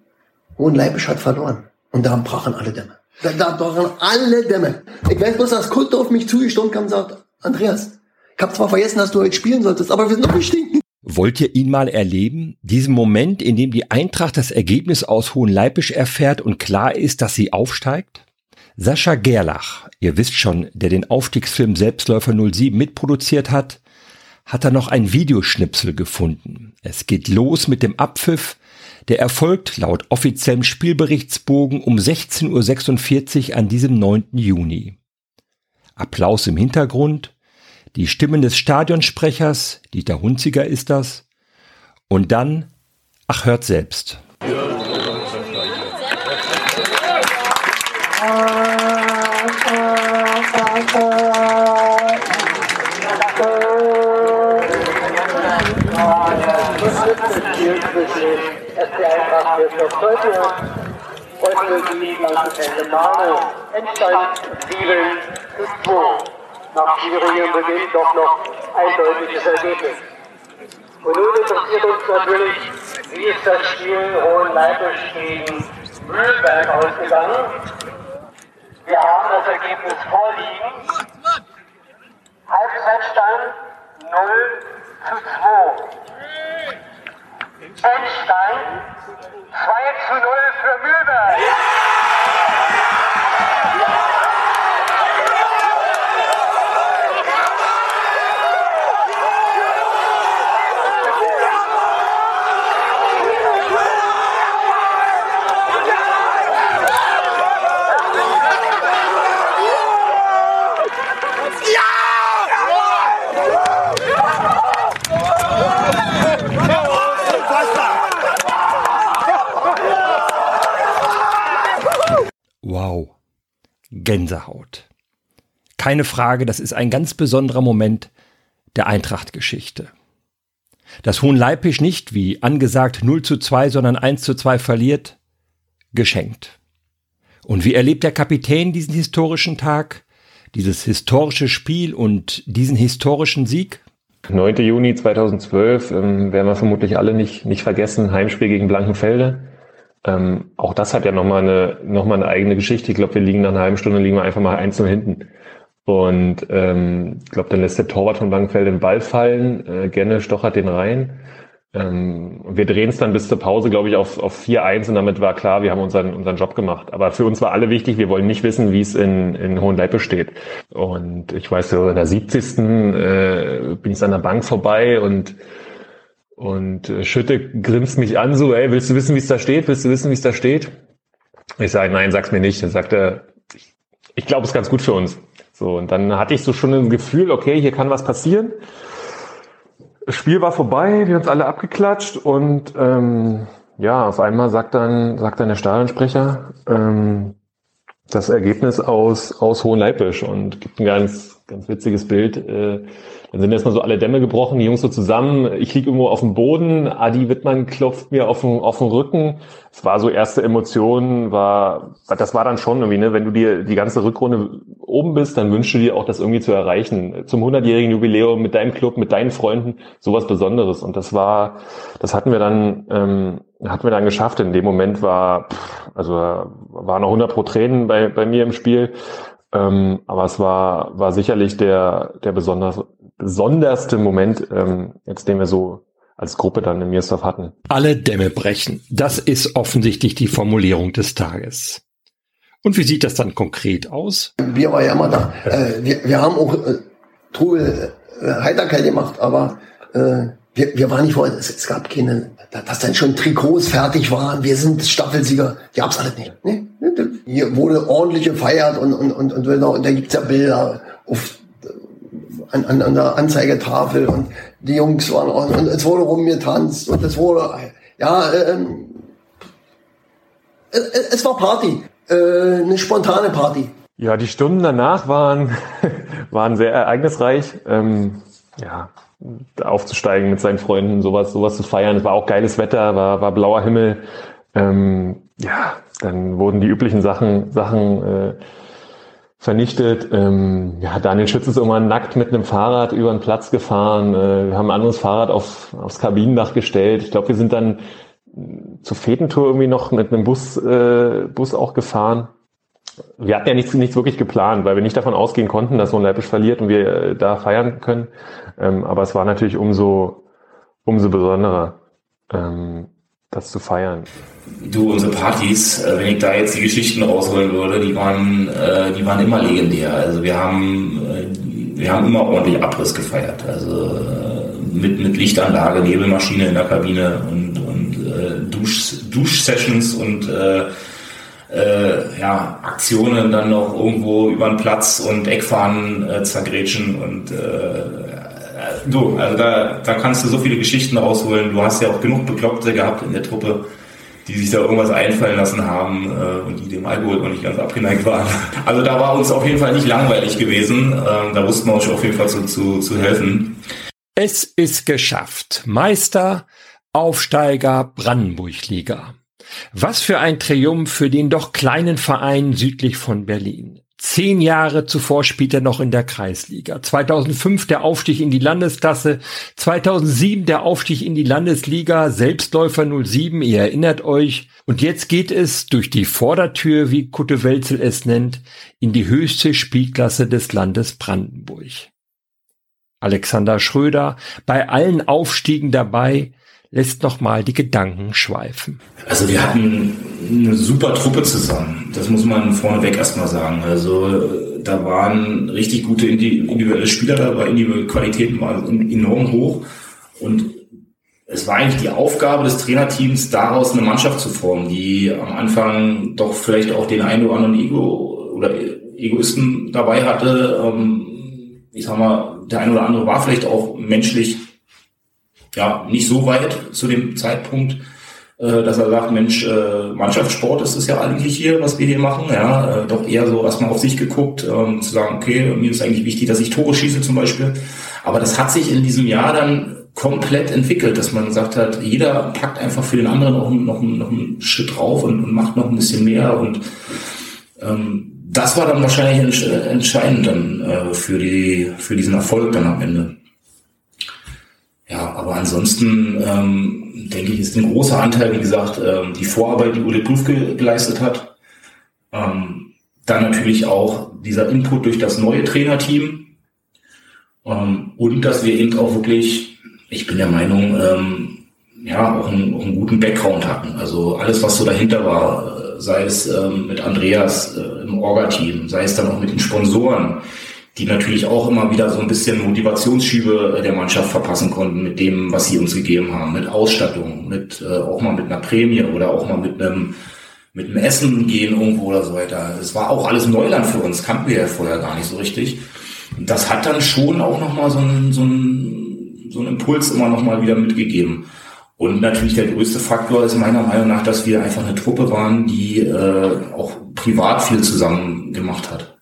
Hohenleipisch hat verloren. Und da brachen alle Dämme. Da, da brachen alle Dämme. Ich weiß bloß, dass Kutte auf mich zugestürmt kam und sagt, Andreas, ich habe zwar vergessen, dass du heute spielen solltest, aber wir sind noch nicht stehen. Wollt ihr ihn mal erleben? Diesen Moment, in dem die Eintracht das Ergebnis aus Hohenleipisch erfährt und klar ist, dass sie aufsteigt? Sascha Gerlach, ihr wisst schon, der den Aufstiegsfilm Selbstläufer 07 mitproduziert hat, hat er noch ein Videoschnipsel gefunden. Es geht los mit dem Abpfiff, der erfolgt laut offiziellem Spielberichtsbogen um 16.46 Uhr an diesem 9. Juni. Applaus im Hintergrund, die Stimmen des Stadionsprechers, Dieter Hunziger ist das, und dann, ach hört selbst. Heute liegen am Ende Male. Endstand 7 zu 2 nach schwierigem Beginn doch noch eindeutiges Ergebnis. Und nun interessiert uns natürlich, wie ist das Spiel Hohenleipisch gegen Mühlberg ausgegangen. Wir haben das Ergebnis vorliegen. Halbzeitstand 0 zu 2. Endstand 2 zu 0 für Mühlberg. Gänsehaut. Keine Frage, das ist ein ganz besonderer Moment der Eintracht-Geschichte. Dass Hohenleipisch nicht wie angesagt 0 zu 2, sondern 1 zu 2 verliert, geschenkt. Und wie erlebt der Kapitän diesen historischen Tag, dieses historische Spiel und diesen historischen Sieg? 9. Juni 2012 ähm, werden wir vermutlich alle nicht, nicht vergessen, Heimspiel gegen Blankenfelde. Ähm, auch das hat ja nochmal eine, noch eine eigene Geschichte. Ich glaube, wir liegen nach einer halben Stunde, liegen wir einfach mal einzeln hinten. Und ähm, ich glaube, dann lässt der Torwart von Langenfeld den Ball fallen, äh, Genne stochert den rein. Ähm, wir drehen es dann bis zur Pause, glaube ich, auf, auf 4-1 und damit war klar, wir haben unseren, unseren Job gemacht. Aber für uns war alle wichtig, wir wollen nicht wissen, wie es in, in Hohenleipe steht. Und ich weiß, so in der 70. Äh, bin ich an der Bank vorbei und und äh, Schütte grinst mich an, so, ey, willst du wissen, wie es da steht? Willst du wissen, wie es da steht? Ich sage, nein, sag's mir nicht. Dann sagt er, ich, ich glaube, es ist ganz gut für uns. So, und dann hatte ich so schon ein Gefühl, okay, hier kann was passieren. Das Spiel war vorbei, wir haben uns alle abgeklatscht und ähm, ja, auf einmal sagt dann, sagt dann der Stadionsprecher ähm, das Ergebnis aus, aus Hohenleipisch und gibt ein ganz, ganz witziges Bild. Äh, dann sind erstmal so alle Dämme gebrochen, die Jungs so zusammen. Ich lieg irgendwo auf dem Boden, Adi Wittmann klopft mir auf den, auf den Rücken. Es war so erste Emotionen, war, das war dann schon irgendwie, ne, wenn du dir die ganze Rückrunde oben bist, dann wünschst du dir auch, das irgendwie zu erreichen. Zum 100-jährigen Jubiläum mit deinem Club, mit deinen Freunden, sowas Besonderes. Und das war, das hatten wir dann, ähm, hatten wir dann geschafft. In dem Moment war, pff, also war noch 100 pro Tränen bei, bei mir im Spiel. Ähm, aber es war, war sicherlich der, der besonders, besonderste Moment, ähm, jetzt den wir so als Gruppe dann in Miersdorf hatten. Alle Dämme brechen. Das ist offensichtlich die Formulierung des Tages. Und wie sieht das dann konkret aus? Wir waren ja immer da. Äh, wir, wir haben auch äh, Trubel äh, Heiterkeit gemacht, aber äh, wir, wir waren nicht vor, es, es gab keine, dass dann schon Trikots fertig waren, wir sind Staffelsieger, die gab's alles nicht. Nee, hier wurde ordentlich gefeiert und, und, und, und, und da gibt's ja Bilder auf, an, an, an der Anzeigetafel und die Jungs waren und, und es wurde rumgetanzt und es wurde, ja, ähm, es, es war Party, äh, eine spontane Party. Ja, die Stunden danach waren, waren sehr ereignisreich. Ähm, ja, aufzusteigen mit seinen Freunden, sowas, sowas zu feiern. Es war auch geiles Wetter, war, war blauer Himmel. Ähm, ja, dann wurden die üblichen Sachen, Sachen äh, vernichtet. Ähm, ja, Daniel Schütz ist irgendwann nackt mit einem Fahrrad über den Platz gefahren. Äh, wir haben ein anderes Fahrrad auf, aufs Kabinendach gestellt. Ich glaube, wir sind dann zur Fetentour irgendwie noch mit einem Bus, äh, Bus auch gefahren. Wir hatten ja nichts, nichts wirklich geplant, weil wir nicht davon ausgehen konnten, dass so ein Leipisch verliert und wir äh, da feiern können. Ähm, aber es war natürlich umso, umso besonderer, ähm, das zu feiern. Du, unsere Partys, äh, wenn ich da jetzt die Geschichten rausholen würde, die waren, äh, die waren immer legendär. Also wir haben, wir haben immer ordentlich Abriss gefeiert. Also mit, mit Lichtanlage, Nebelmaschine in der Kabine und, und Dusch, Duschsessions und äh, äh, ja, Aktionen dann noch irgendwo über den Platz und Eckfahren äh, zergrätschen und äh, du, also da, da kannst du so viele Geschichten rausholen. Du hast ja auch genug Bekloppte gehabt in der Truppe, die sich da irgendwas einfallen lassen haben äh, und die dem Alkohol noch nicht ganz abgeneigt waren. Also da war uns auf jeden Fall nicht langweilig gewesen. Äh, da wussten wir uns auf jeden Fall zu, zu, zu helfen. Es ist geschafft. Meister, Aufsteiger, Brandenburg-Liga. Was für ein Triumph für den doch kleinen Verein südlich von Berlin. Zehn Jahre zuvor spielt er noch in der Kreisliga. 2005 der Aufstieg in die Landesklasse. 2007 der Aufstieg in die Landesliga. Selbstläufer 07, ihr erinnert euch. Und jetzt geht es durch die Vordertür, wie Kutte Welzel es nennt, in die höchste Spielklasse des Landes Brandenburg. Alexander Schröder bei allen Aufstiegen dabei, lässt nochmal die Gedanken schweifen. Also wir hatten eine super Truppe zusammen. Das muss man vorneweg erstmal sagen. Also da waren richtig gute individuelle Spieler dabei, individuelle Qualitäten waren enorm hoch. Und es war eigentlich die Aufgabe des Trainerteams, daraus eine Mannschaft zu formen, die am Anfang doch vielleicht auch den einen oder anderen Ego oder Egoisten dabei hatte. Ähm, ich sag mal, der eine oder andere war vielleicht auch menschlich ja, nicht so weit zu dem Zeitpunkt, äh, dass er sagt, Mensch, äh, Mannschaftssport ist es ja eigentlich hier, was wir hier machen. Ja, äh, doch eher so erstmal auf sich geguckt, ähm, zu sagen, okay, mir ist eigentlich wichtig, dass ich Tore schieße zum Beispiel. Aber das hat sich in diesem Jahr dann komplett entwickelt, dass man gesagt hat, jeder packt einfach für den anderen noch, noch, noch einen Schritt drauf und, und macht noch ein bisschen mehr und ähm, das war dann wahrscheinlich entscheidend dann äh, für die für diesen Erfolg dann am Ende. Ja, aber ansonsten, ähm, denke ich, ist ein großer Anteil, wie gesagt, ähm, die Vorarbeit, die Ule Prüf geleistet hat. Ähm, dann natürlich auch dieser Input durch das neue Trainerteam. Ähm, und dass wir eben auch wirklich, ich bin der Meinung, ja, auch einen, auch einen guten Background hatten. Also alles, was so dahinter war, äh, sei es mit Andreas äh, im Orga-Team, sei es dann auch mit den Sponsoren, die natürlich auch immer wieder so ein bisschen Motivationsschübe der Mannschaft verpassen konnten mit dem, was sie uns gegeben haben, mit Ausstattung, mit äh, auch mal mit einer Prämie oder auch mal mit einem mit einem Essen gehen irgendwo oder so weiter. Es war auch alles Neuland für uns, kannten wir ja vorher gar nicht so richtig. Und das hat dann schon auch nochmal so einen, so einen, so einen Impuls immer nochmal wieder mitgegeben. Und natürlich der größte Faktor ist meiner Meinung nach, dass wir einfach eine Truppe waren, die äh, auch privat viel zusammen gemacht hat.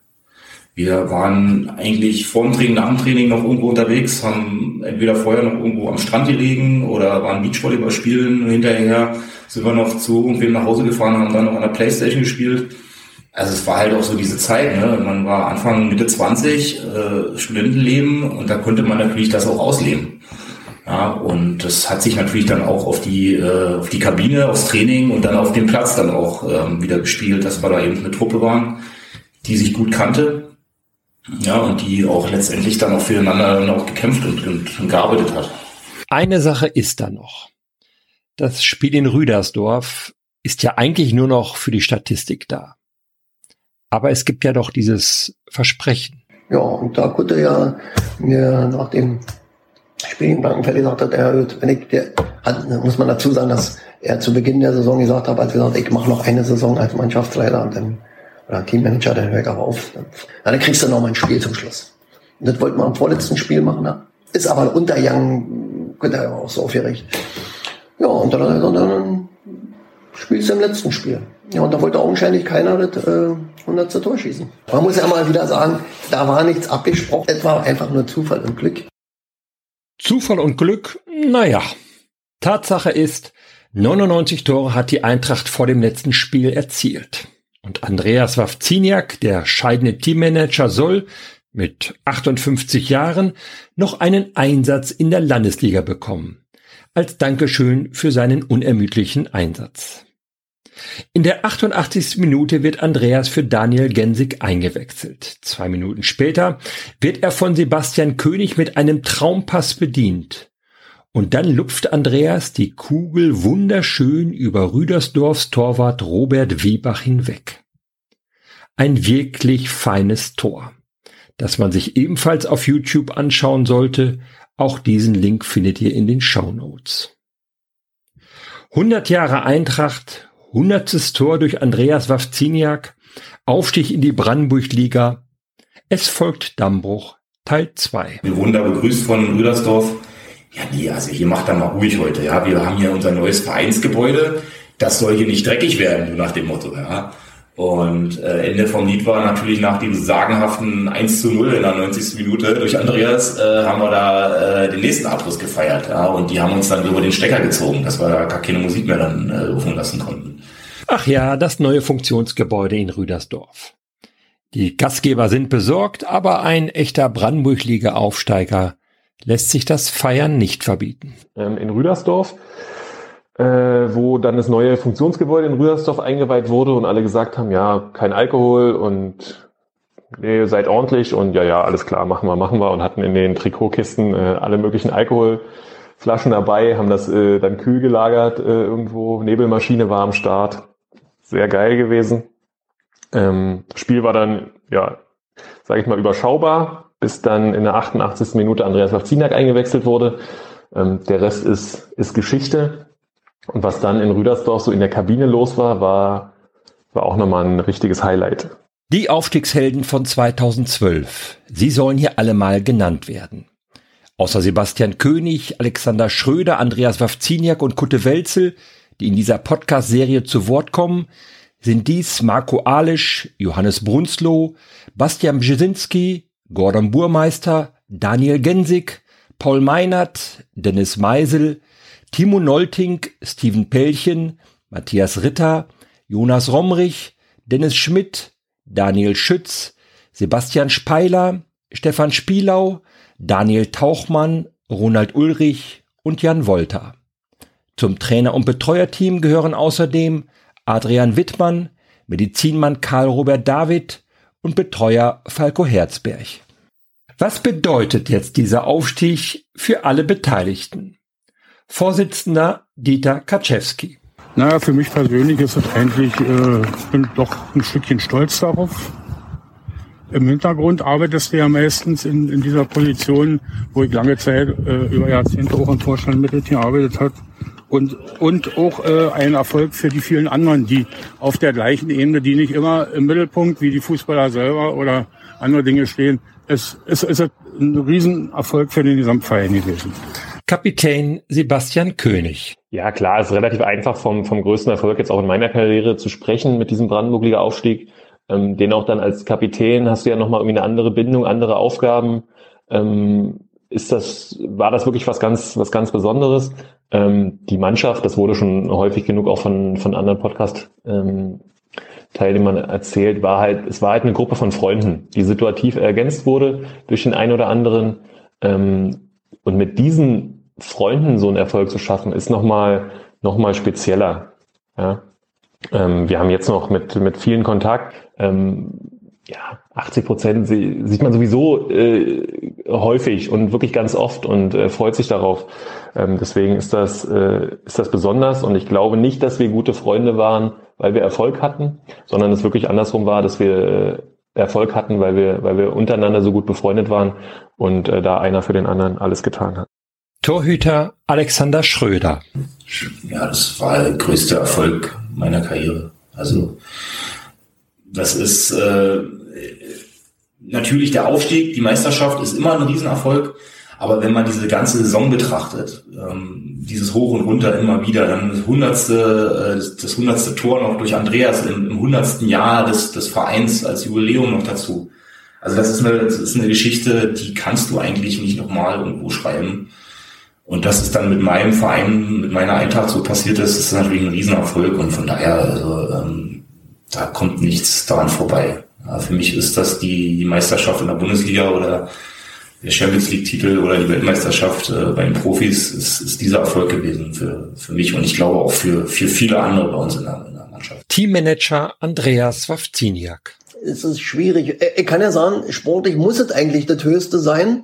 Wir waren eigentlich vor dem Training, nach dem Training noch irgendwo unterwegs, haben entweder vorher noch irgendwo am Strand gelegen oder waren Beachvolleyball spielen. Hinterher sind wir noch zu irgendwem nach Hause gefahren, haben dann noch an der Playstation gespielt. Also es war halt auch so diese Zeit, ne? Man war Anfang, Mitte 20, äh, Studentenleben und da konnte man natürlich das auch ausleben. Ja, und das hat sich natürlich dann auch auf die, äh, auf die Kabine, aufs Training und dann auf den Platz dann auch ähm, wieder gespielt, dass wir da eben eine Truppe waren, die sich gut kannte ja, und die auch letztendlich dann auch füreinander dann auch gekämpft und, und, und gearbeitet hat. Eine Sache ist da noch. Das Spiel in Rüdersdorf ist ja eigentlich nur noch für die Statistik da. Aber es gibt ja doch dieses Versprechen. Ja, und da konnte ja mir nach dem Spiel in Blankenfeld gesagt hat, er, wenn ich, der, hat, muss man dazu sagen, dass er zu Beginn der Saison gesagt hat, als gesagt, ich mache noch eine Saison als Mannschaftsleiter und dann oder Teammanager, dann höre ich aber auf. Dann, dann kriegst du noch mal ein Spiel zum Schluss. Und das wollten wir am vorletzten Spiel machen. Ne? Ist aber könnte er auch so aufgeregt. Ja, und dann, dann, dann spielst du im letzten Spiel. Ja, und da wollte augenscheinlich keiner das äh, 100. Tor schießen. Man muss ja mal wieder sagen, da war nichts abgesprochen. Es war einfach nur Zufall und Glück. Zufall und Glück? Naja. Tatsache ist, 99 Tore hat die Eintracht vor dem letzten Spiel erzielt. Und Andreas Wawziniak, der scheidende Teammanager, soll mit 58 Jahren noch einen Einsatz in der Landesliga bekommen. Als Dankeschön für seinen unermüdlichen Einsatz. In der 88. Minute wird Andreas für Daniel Gensig eingewechselt. Zwei Minuten später wird er von Sebastian König mit einem Traumpass bedient. Und dann lupft Andreas die Kugel wunderschön über Rüdersdorfs Torwart Robert Wiebach hinweg. Ein wirklich feines Tor, das man sich ebenfalls auf YouTube anschauen sollte. Auch diesen Link findet ihr in den Show Notes. 100 Jahre Eintracht, 100. Tor durch Andreas Wawziniak, Aufstieg in die Brandenburg-Liga. Es folgt Dammbruch, Teil 2. Wir wurden da begrüßt von Rüdersdorf ja, nee, also hier macht er mal ruhig heute. Ja, wir haben hier unser neues Vereinsgebäude. Das soll hier nicht dreckig werden, nach dem Motto. Ja. Und äh, Ende vom Lied war natürlich nach dem sagenhaften 1 zu 0 in der 90. Minute durch Andreas, äh, haben wir da äh, den nächsten Abschluss gefeiert. Ja, und die haben uns dann über den Stecker gezogen, dass wir da gar keine Musik mehr dann äh, rufen lassen konnten. Ach ja, das neue Funktionsgebäude in Rüdersdorf. Die Gastgeber sind besorgt, aber ein echter Brandenburg-Liga-Aufsteiger lässt sich das Feiern nicht verbieten. Ähm, in Rüdersdorf, äh, wo dann das neue Funktionsgebäude in Rüdersdorf eingeweiht wurde und alle gesagt haben, ja, kein Alkohol und nee, seid ordentlich und ja, ja, alles klar, machen wir, machen wir und hatten in den Trikotkisten äh, alle möglichen Alkoholflaschen dabei, haben das äh, dann kühl gelagert irgendwo, Nebelmaschine war am Start, sehr geil gewesen. Ähm, Spiel war dann, ja, sage ich mal, überschaubar, bis dann in der 88. Minute Andreas Wawzinak eingewechselt wurde. Ähm, der Rest ist, ist Geschichte. Und was dann in Rüdersdorf so in der Kabine los war, war, war auch nochmal ein richtiges Highlight. Die Aufstiegshelden von 2012. Sie sollen hier alle mal genannt werden. Außer Sebastian König, Alexander Schröder, Andreas Wawziniak und Kutte Welzel, die in dieser Podcast-Serie zu Wort kommen, sind dies Marco Alisch, Johannes Brunsloh, Bastian Brzezinski, Gordon Burmeister, Daniel Gensig, Paul Meinert, Dennis Meisel, Timo Nolting, Steven Pellchen, Matthias Ritter, Jonas Romrich, Dennis Schmidt, Daniel Schütz, Sebastian Speiler, Stefan Spielau, Daniel Tauchmann, Ronald Ulrich und Jan Wolter. Zum Trainer- und Betreuerteam gehören außerdem Adrian Wittmann, Medizinmann Karl-Robert David und Betreuer Falco Herzberg. Was bedeutet jetzt dieser Aufstieg für alle Beteiligten? Vorsitzender Dieter Kaczewski. Naja, für mich persönlich ist es eigentlich, äh, bin doch ein Stückchen stolz darauf. Im Hintergrund arbeitest du ja meistens in, in dieser Position, wo ich lange Zeit, äh, über Jahrzehnte auch im Vorstand mit gearbeitet hat. Und, und auch äh, ein Erfolg für die vielen anderen, die auf der gleichen Ebene, die nicht immer im Mittelpunkt wie die Fußballer selber oder andere Dinge stehen. Es, es, es ist ein Riesenerfolg für den Gesamtverein gewesen. Kapitän Sebastian König. Ja, klar, es ist relativ einfach vom, vom größten Erfolg jetzt auch in meiner Karriere zu sprechen mit diesem Brandenburger Aufstieg. Ähm, den auch dann als Kapitän hast du ja nochmal irgendwie eine andere Bindung, andere Aufgaben. Ähm, ist das, war das wirklich was ganz, was ganz Besonderes? Ähm, die Mannschaft, das wurde schon häufig genug auch von, von anderen Podcast, ähm, Teilnehmern erzählt, war halt, es war halt eine Gruppe von Freunden, die situativ ergänzt wurde durch den einen oder anderen. Ähm, und mit diesen Freunden so einen Erfolg zu schaffen, ist nochmal, noch mal spezieller. Ja? Ähm, wir haben jetzt noch mit, mit vielen Kontakt. Ähm, ja, 80 Prozent sieht man sowieso äh, häufig und wirklich ganz oft und äh, freut sich darauf. Ähm, deswegen ist das, äh, ist das besonders und ich glaube nicht, dass wir gute Freunde waren, weil wir Erfolg hatten, sondern es wirklich andersrum war, dass wir äh, Erfolg hatten, weil wir, weil wir untereinander so gut befreundet waren und äh, da einer für den anderen alles getan hat. Torhüter Alexander Schröder. Ja, das war der größte Erfolg meiner Karriere. Also das ist äh, natürlich der Aufstieg, die Meisterschaft ist immer ein Riesenerfolg. Aber wenn man diese ganze Saison betrachtet, ähm, dieses Hoch und Runter immer wieder, dann das hundertste, äh, das hundertste Tor noch durch Andreas im, im hundertsten Jahr des, des Vereins als Jubiläum noch dazu. Also das ist, eine, das ist eine Geschichte, die kannst du eigentlich nicht nochmal irgendwo schreiben. Und dass es dann mit meinem Verein, mit meiner Eintracht so passiert ist, ist natürlich ein Riesenerfolg und von daher, also, ähm, da kommt nichts daran vorbei. Ja, für mich ist das die, die Meisterschaft in der Bundesliga oder der Champions League-Titel oder die Weltmeisterschaft äh, bei den Profis ist, ist dieser Erfolg gewesen für, für mich und ich glaube auch für, für viele andere bei uns in der, in der Mannschaft. Teammanager Andreas Wawziniak. Es ist schwierig. Ich kann ja sagen, sportlich muss es eigentlich das Höchste sein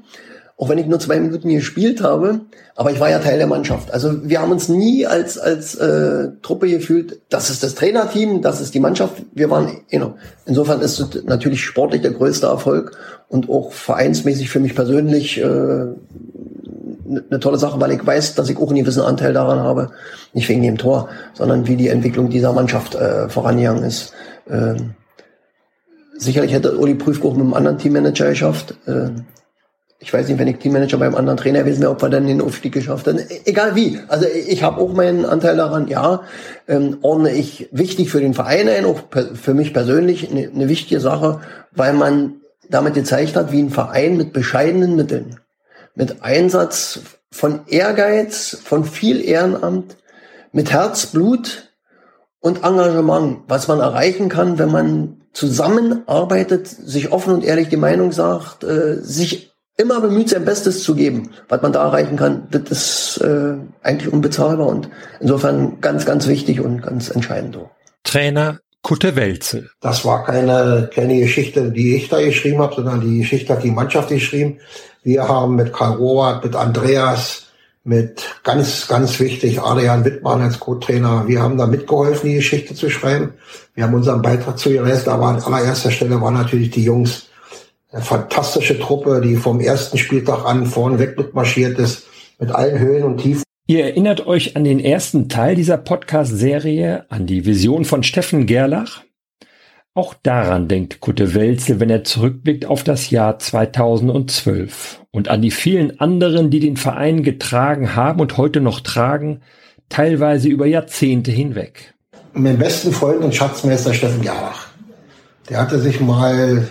auch wenn ich nur zwei Minuten gespielt habe, aber ich war ja Teil der Mannschaft. Also wir haben uns nie als als äh, Truppe gefühlt, das ist das Trainerteam, das ist die Mannschaft. Wir waren, you know, insofern ist es natürlich sportlich der größte Erfolg und auch vereinsmäßig für mich persönlich äh, eine ne tolle Sache, weil ich weiß, dass ich auch einen gewissen Anteil daran habe, nicht wegen dem Tor, sondern wie die Entwicklung dieser Mannschaft äh, vorangegangen ist. Äh, sicherlich hätte Uli Prüfkoch mit einem anderen Teammanager geschafft. Äh, ich weiß nicht, wenn ich Teammanager beim anderen Trainer gewesen wäre, ob wir dann den Aufstieg geschafft hätten. Egal wie. Also ich habe auch meinen Anteil daran, ja, ähm, ordne ich wichtig für den Verein ein, auch für mich persönlich eine, eine wichtige Sache, weil man damit gezeigt hat, wie ein Verein mit bescheidenen Mitteln, mit Einsatz von Ehrgeiz, von viel Ehrenamt, mit Herzblut und Engagement, was man erreichen kann, wenn man zusammenarbeitet, sich offen und ehrlich die Meinung sagt, äh, sich immer bemüht, sein Bestes zu geben. Was man da erreichen kann, das ist äh, eigentlich unbezahlbar und insofern ganz, ganz wichtig und ganz entscheidend. Trainer Kutte Welzel. Das war keine, keine Geschichte, die ich da geschrieben habe, sondern die Geschichte hat die Mannschaft geschrieben. Wir haben mit Karl Robert, mit Andreas, mit ganz, ganz wichtig Adrian Wittmann als Co-Trainer, wir haben da mitgeholfen, die Geschichte zu schreiben. Wir haben unseren Beitrag zu geleistet, aber an allererster Stelle waren natürlich die Jungs, eine fantastische Truppe, die vom ersten Spieltag an vorneweg mitmarschiert ist, mit allen Höhen und Tiefen. Ihr erinnert euch an den ersten Teil dieser Podcast-Serie, an die Vision von Steffen Gerlach? Auch daran denkt Kutte Welzel, wenn er zurückblickt auf das Jahr 2012 und an die vielen anderen, die den Verein getragen haben und heute noch tragen, teilweise über Jahrzehnte hinweg. Mein besten Freund und Schatzmeister Steffen Gerlach. Der hatte sich mal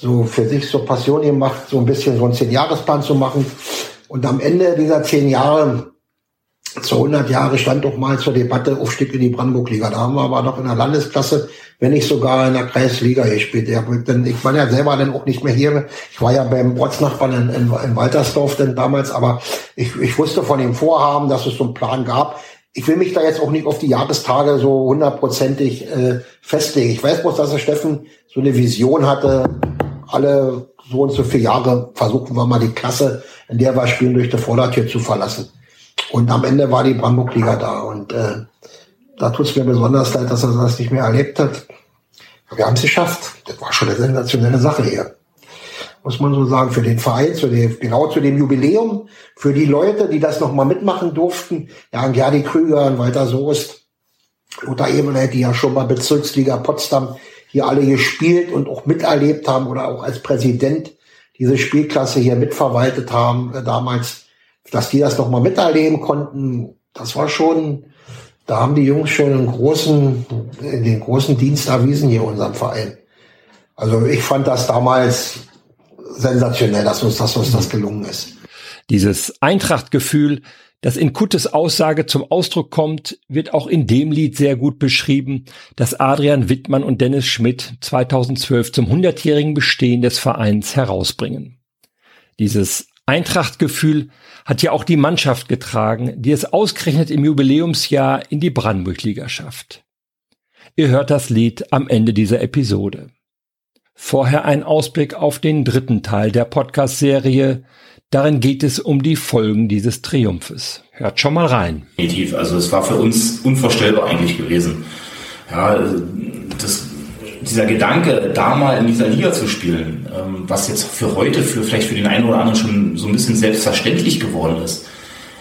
so für sich so Passion gemacht, so ein bisschen so einen Zehn-Jahresplan zu machen. Und am Ende dieser zehn Jahre zu 100 Jahre stand doch mal zur Debatte Aufstieg in die Brandenburg-Liga. Da haben wir aber noch in der Landesklasse, wenn nicht sogar in der Kreisliga gespielt. Ja, denn ich war ja selber dann auch nicht mehr hier. Ich war ja beim Ortsnachbarn in, in, in Waltersdorf denn damals, aber ich, ich wusste von dem Vorhaben, dass es so einen Plan gab. Ich will mich da jetzt auch nicht auf die Jahrestage so hundertprozentig äh, festlegen. Ich weiß bloß, dass der Steffen so eine Vision hatte, alle so und so viele Jahre versuchen wir mal die Klasse, in der wir spielen, durch die Vordertür zu verlassen. Und am Ende war die Brandenburg-Liga da. Und äh, da tut es mir besonders leid, dass er das nicht mehr erlebt hat. Wir haben es geschafft. Das war schon eine sensationelle Sache hier. Muss man so sagen, für den Verein, zu dem, genau zu dem Jubiläum, für die Leute, die das nochmal mitmachen durften. Ja, und Gerdi Krüger und Walter Soest, Lothar Ebelet, die ja schon mal Bezirksliga Potsdam hier alle gespielt und auch miterlebt haben oder auch als Präsident diese Spielklasse hier mitverwaltet haben äh, damals dass die das nochmal miterleben konnten, das war schon, da haben die Jungs schon einen großen, den großen Dienst erwiesen hier unserem Verein. Also ich fand das damals sensationell, dass uns, dass uns das gelungen ist. Dieses Eintrachtgefühl, das in Kuttes Aussage zum Ausdruck kommt, wird auch in dem Lied sehr gut beschrieben, das Adrian Wittmann und Dennis Schmidt 2012 zum 100-jährigen Bestehen des Vereins herausbringen. Dieses Eintrachtgefühl hat ja auch die Mannschaft getragen, die es ausgerechnet im Jubiläumsjahr in die Brandenburg-Liga schafft. Ihr hört das Lied am Ende dieser Episode. Vorher ein Ausblick auf den dritten Teil der Podcast-Serie. Darin geht es um die Folgen dieses Triumphes. Hört schon mal rein. Definitiv. Also es war für uns unvorstellbar eigentlich gewesen. Ja, das dieser Gedanke, da mal in dieser Liga zu spielen, ähm, was jetzt für heute, für vielleicht für den einen oder anderen schon so ein bisschen selbstverständlich geworden ist,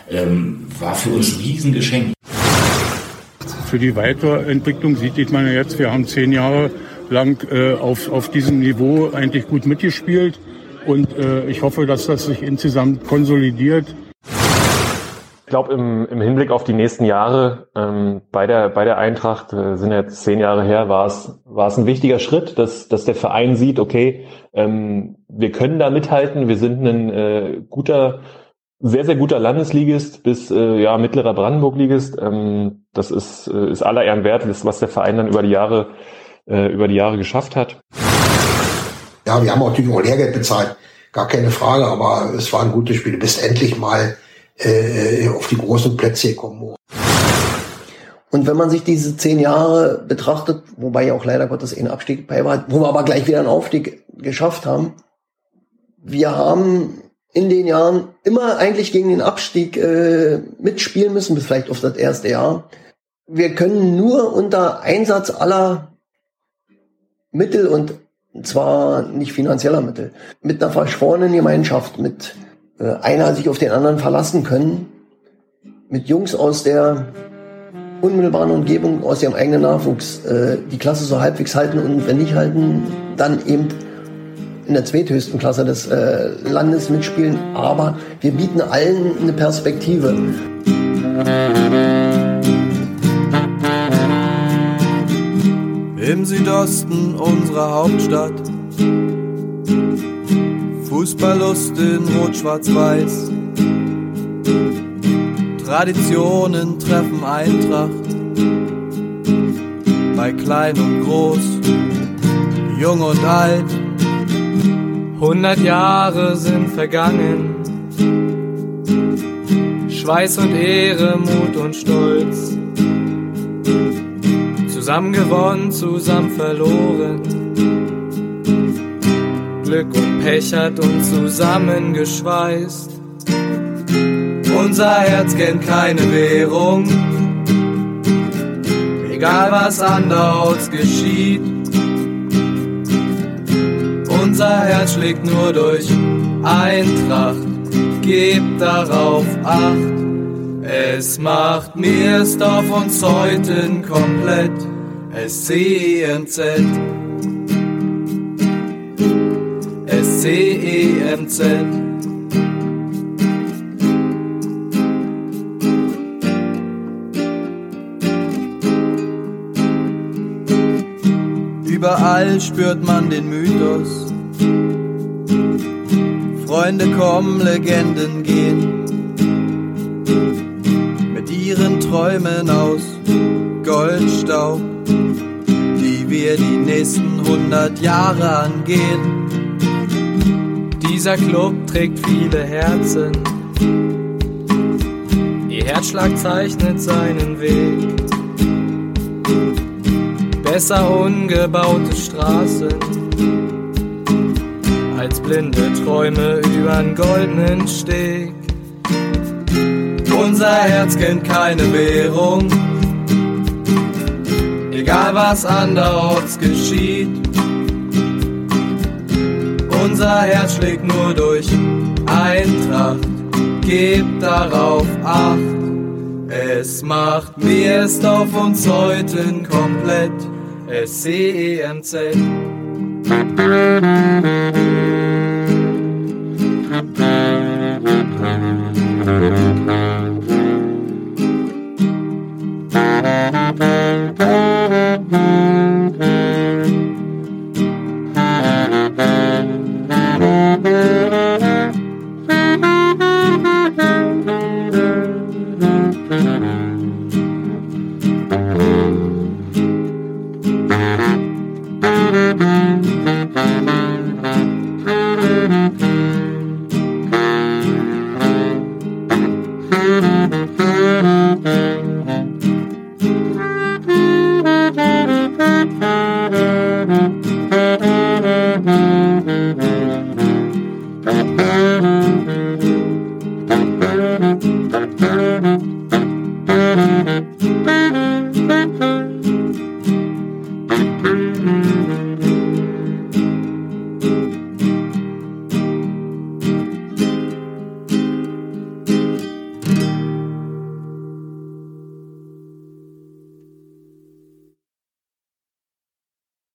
ähm, war für uns ein Riesengeschenk. Für die Weiterentwicklung sieht man ja jetzt, wir haben zehn Jahre lang äh, auf, auf diesem Niveau eigentlich gut mitgespielt und äh, ich hoffe, dass das sich insgesamt konsolidiert ich glaube, im, im Hinblick auf die nächsten Jahre ähm, bei, der, bei der Eintracht, äh, sind jetzt zehn Jahre her, war es, war es ein wichtiger Schritt, dass, dass der Verein sieht, okay, ähm, wir können da mithalten, wir sind ein äh, guter, sehr, sehr guter Landesligist bis äh, ja, mittlerer Brandenburg-Ligist. Ähm, das ist, äh, ist aller Ehren wert, das, was der Verein dann über die Jahre, äh, über die Jahre geschafft hat. Ja, wir haben natürlich auch Lehrgeld bezahlt, gar keine Frage, aber es war ein gutes Spiel. Du bist endlich mal äh, auf die großen Plätze gekommen. Und wenn man sich diese zehn Jahre betrachtet, wobei ja auch leider Gottes ein Abstieg bei war, wo wir aber gleich wieder einen Aufstieg geschafft haben, wir haben in den Jahren immer eigentlich gegen den Abstieg äh, mitspielen müssen, bis vielleicht auf das erste Jahr. Wir können nur unter Einsatz aller Mittel und zwar nicht finanzieller Mittel, mit einer verschworenen Gemeinschaft, mit äh, einer sich auf den anderen verlassen können, mit Jungs aus der unmittelbaren Umgebung, aus ihrem eigenen Nachwuchs, äh, die Klasse so halbwegs halten und wenn nicht halten, dann eben in der zweithöchsten Klasse des äh, Landes mitspielen. Aber wir bieten allen eine Perspektive. Im Südosten unserer Hauptstadt Fußballlust in Rot-Schwarz-Weiß. Traditionen treffen Eintracht. Bei klein und groß, jung und alt. Hundert Jahre sind vergangen. Schweiß und Ehre, Mut und Stolz. Zusammen gewonnen, zusammen verloren Glück und Pech hat uns zusammengeschweißt. Unser Herz kennt keine Währung, egal was anderorts geschieht. Unser Herz schlägt nur durch Eintracht, gebt darauf Acht. Es macht mir's auf uns heute komplett. SCEMZ CEMZ. Überall spürt man den Mythos. Freunde kommen, Legenden gehen. Mit Träumen aus Goldstaub, die wir die nächsten hundert Jahre angehen. Dieser Club trägt viele Herzen, ihr Herzschlag zeichnet seinen Weg. Besser ungebaute Straßen als blinde Träume übern goldenen Steg. Unser Herz kennt keine Währung, egal was anderorts geschieht. Unser Herz schlägt nur durch Eintracht, gebt darauf Acht. Es macht mir ist auf uns heute komplett SCEMZ.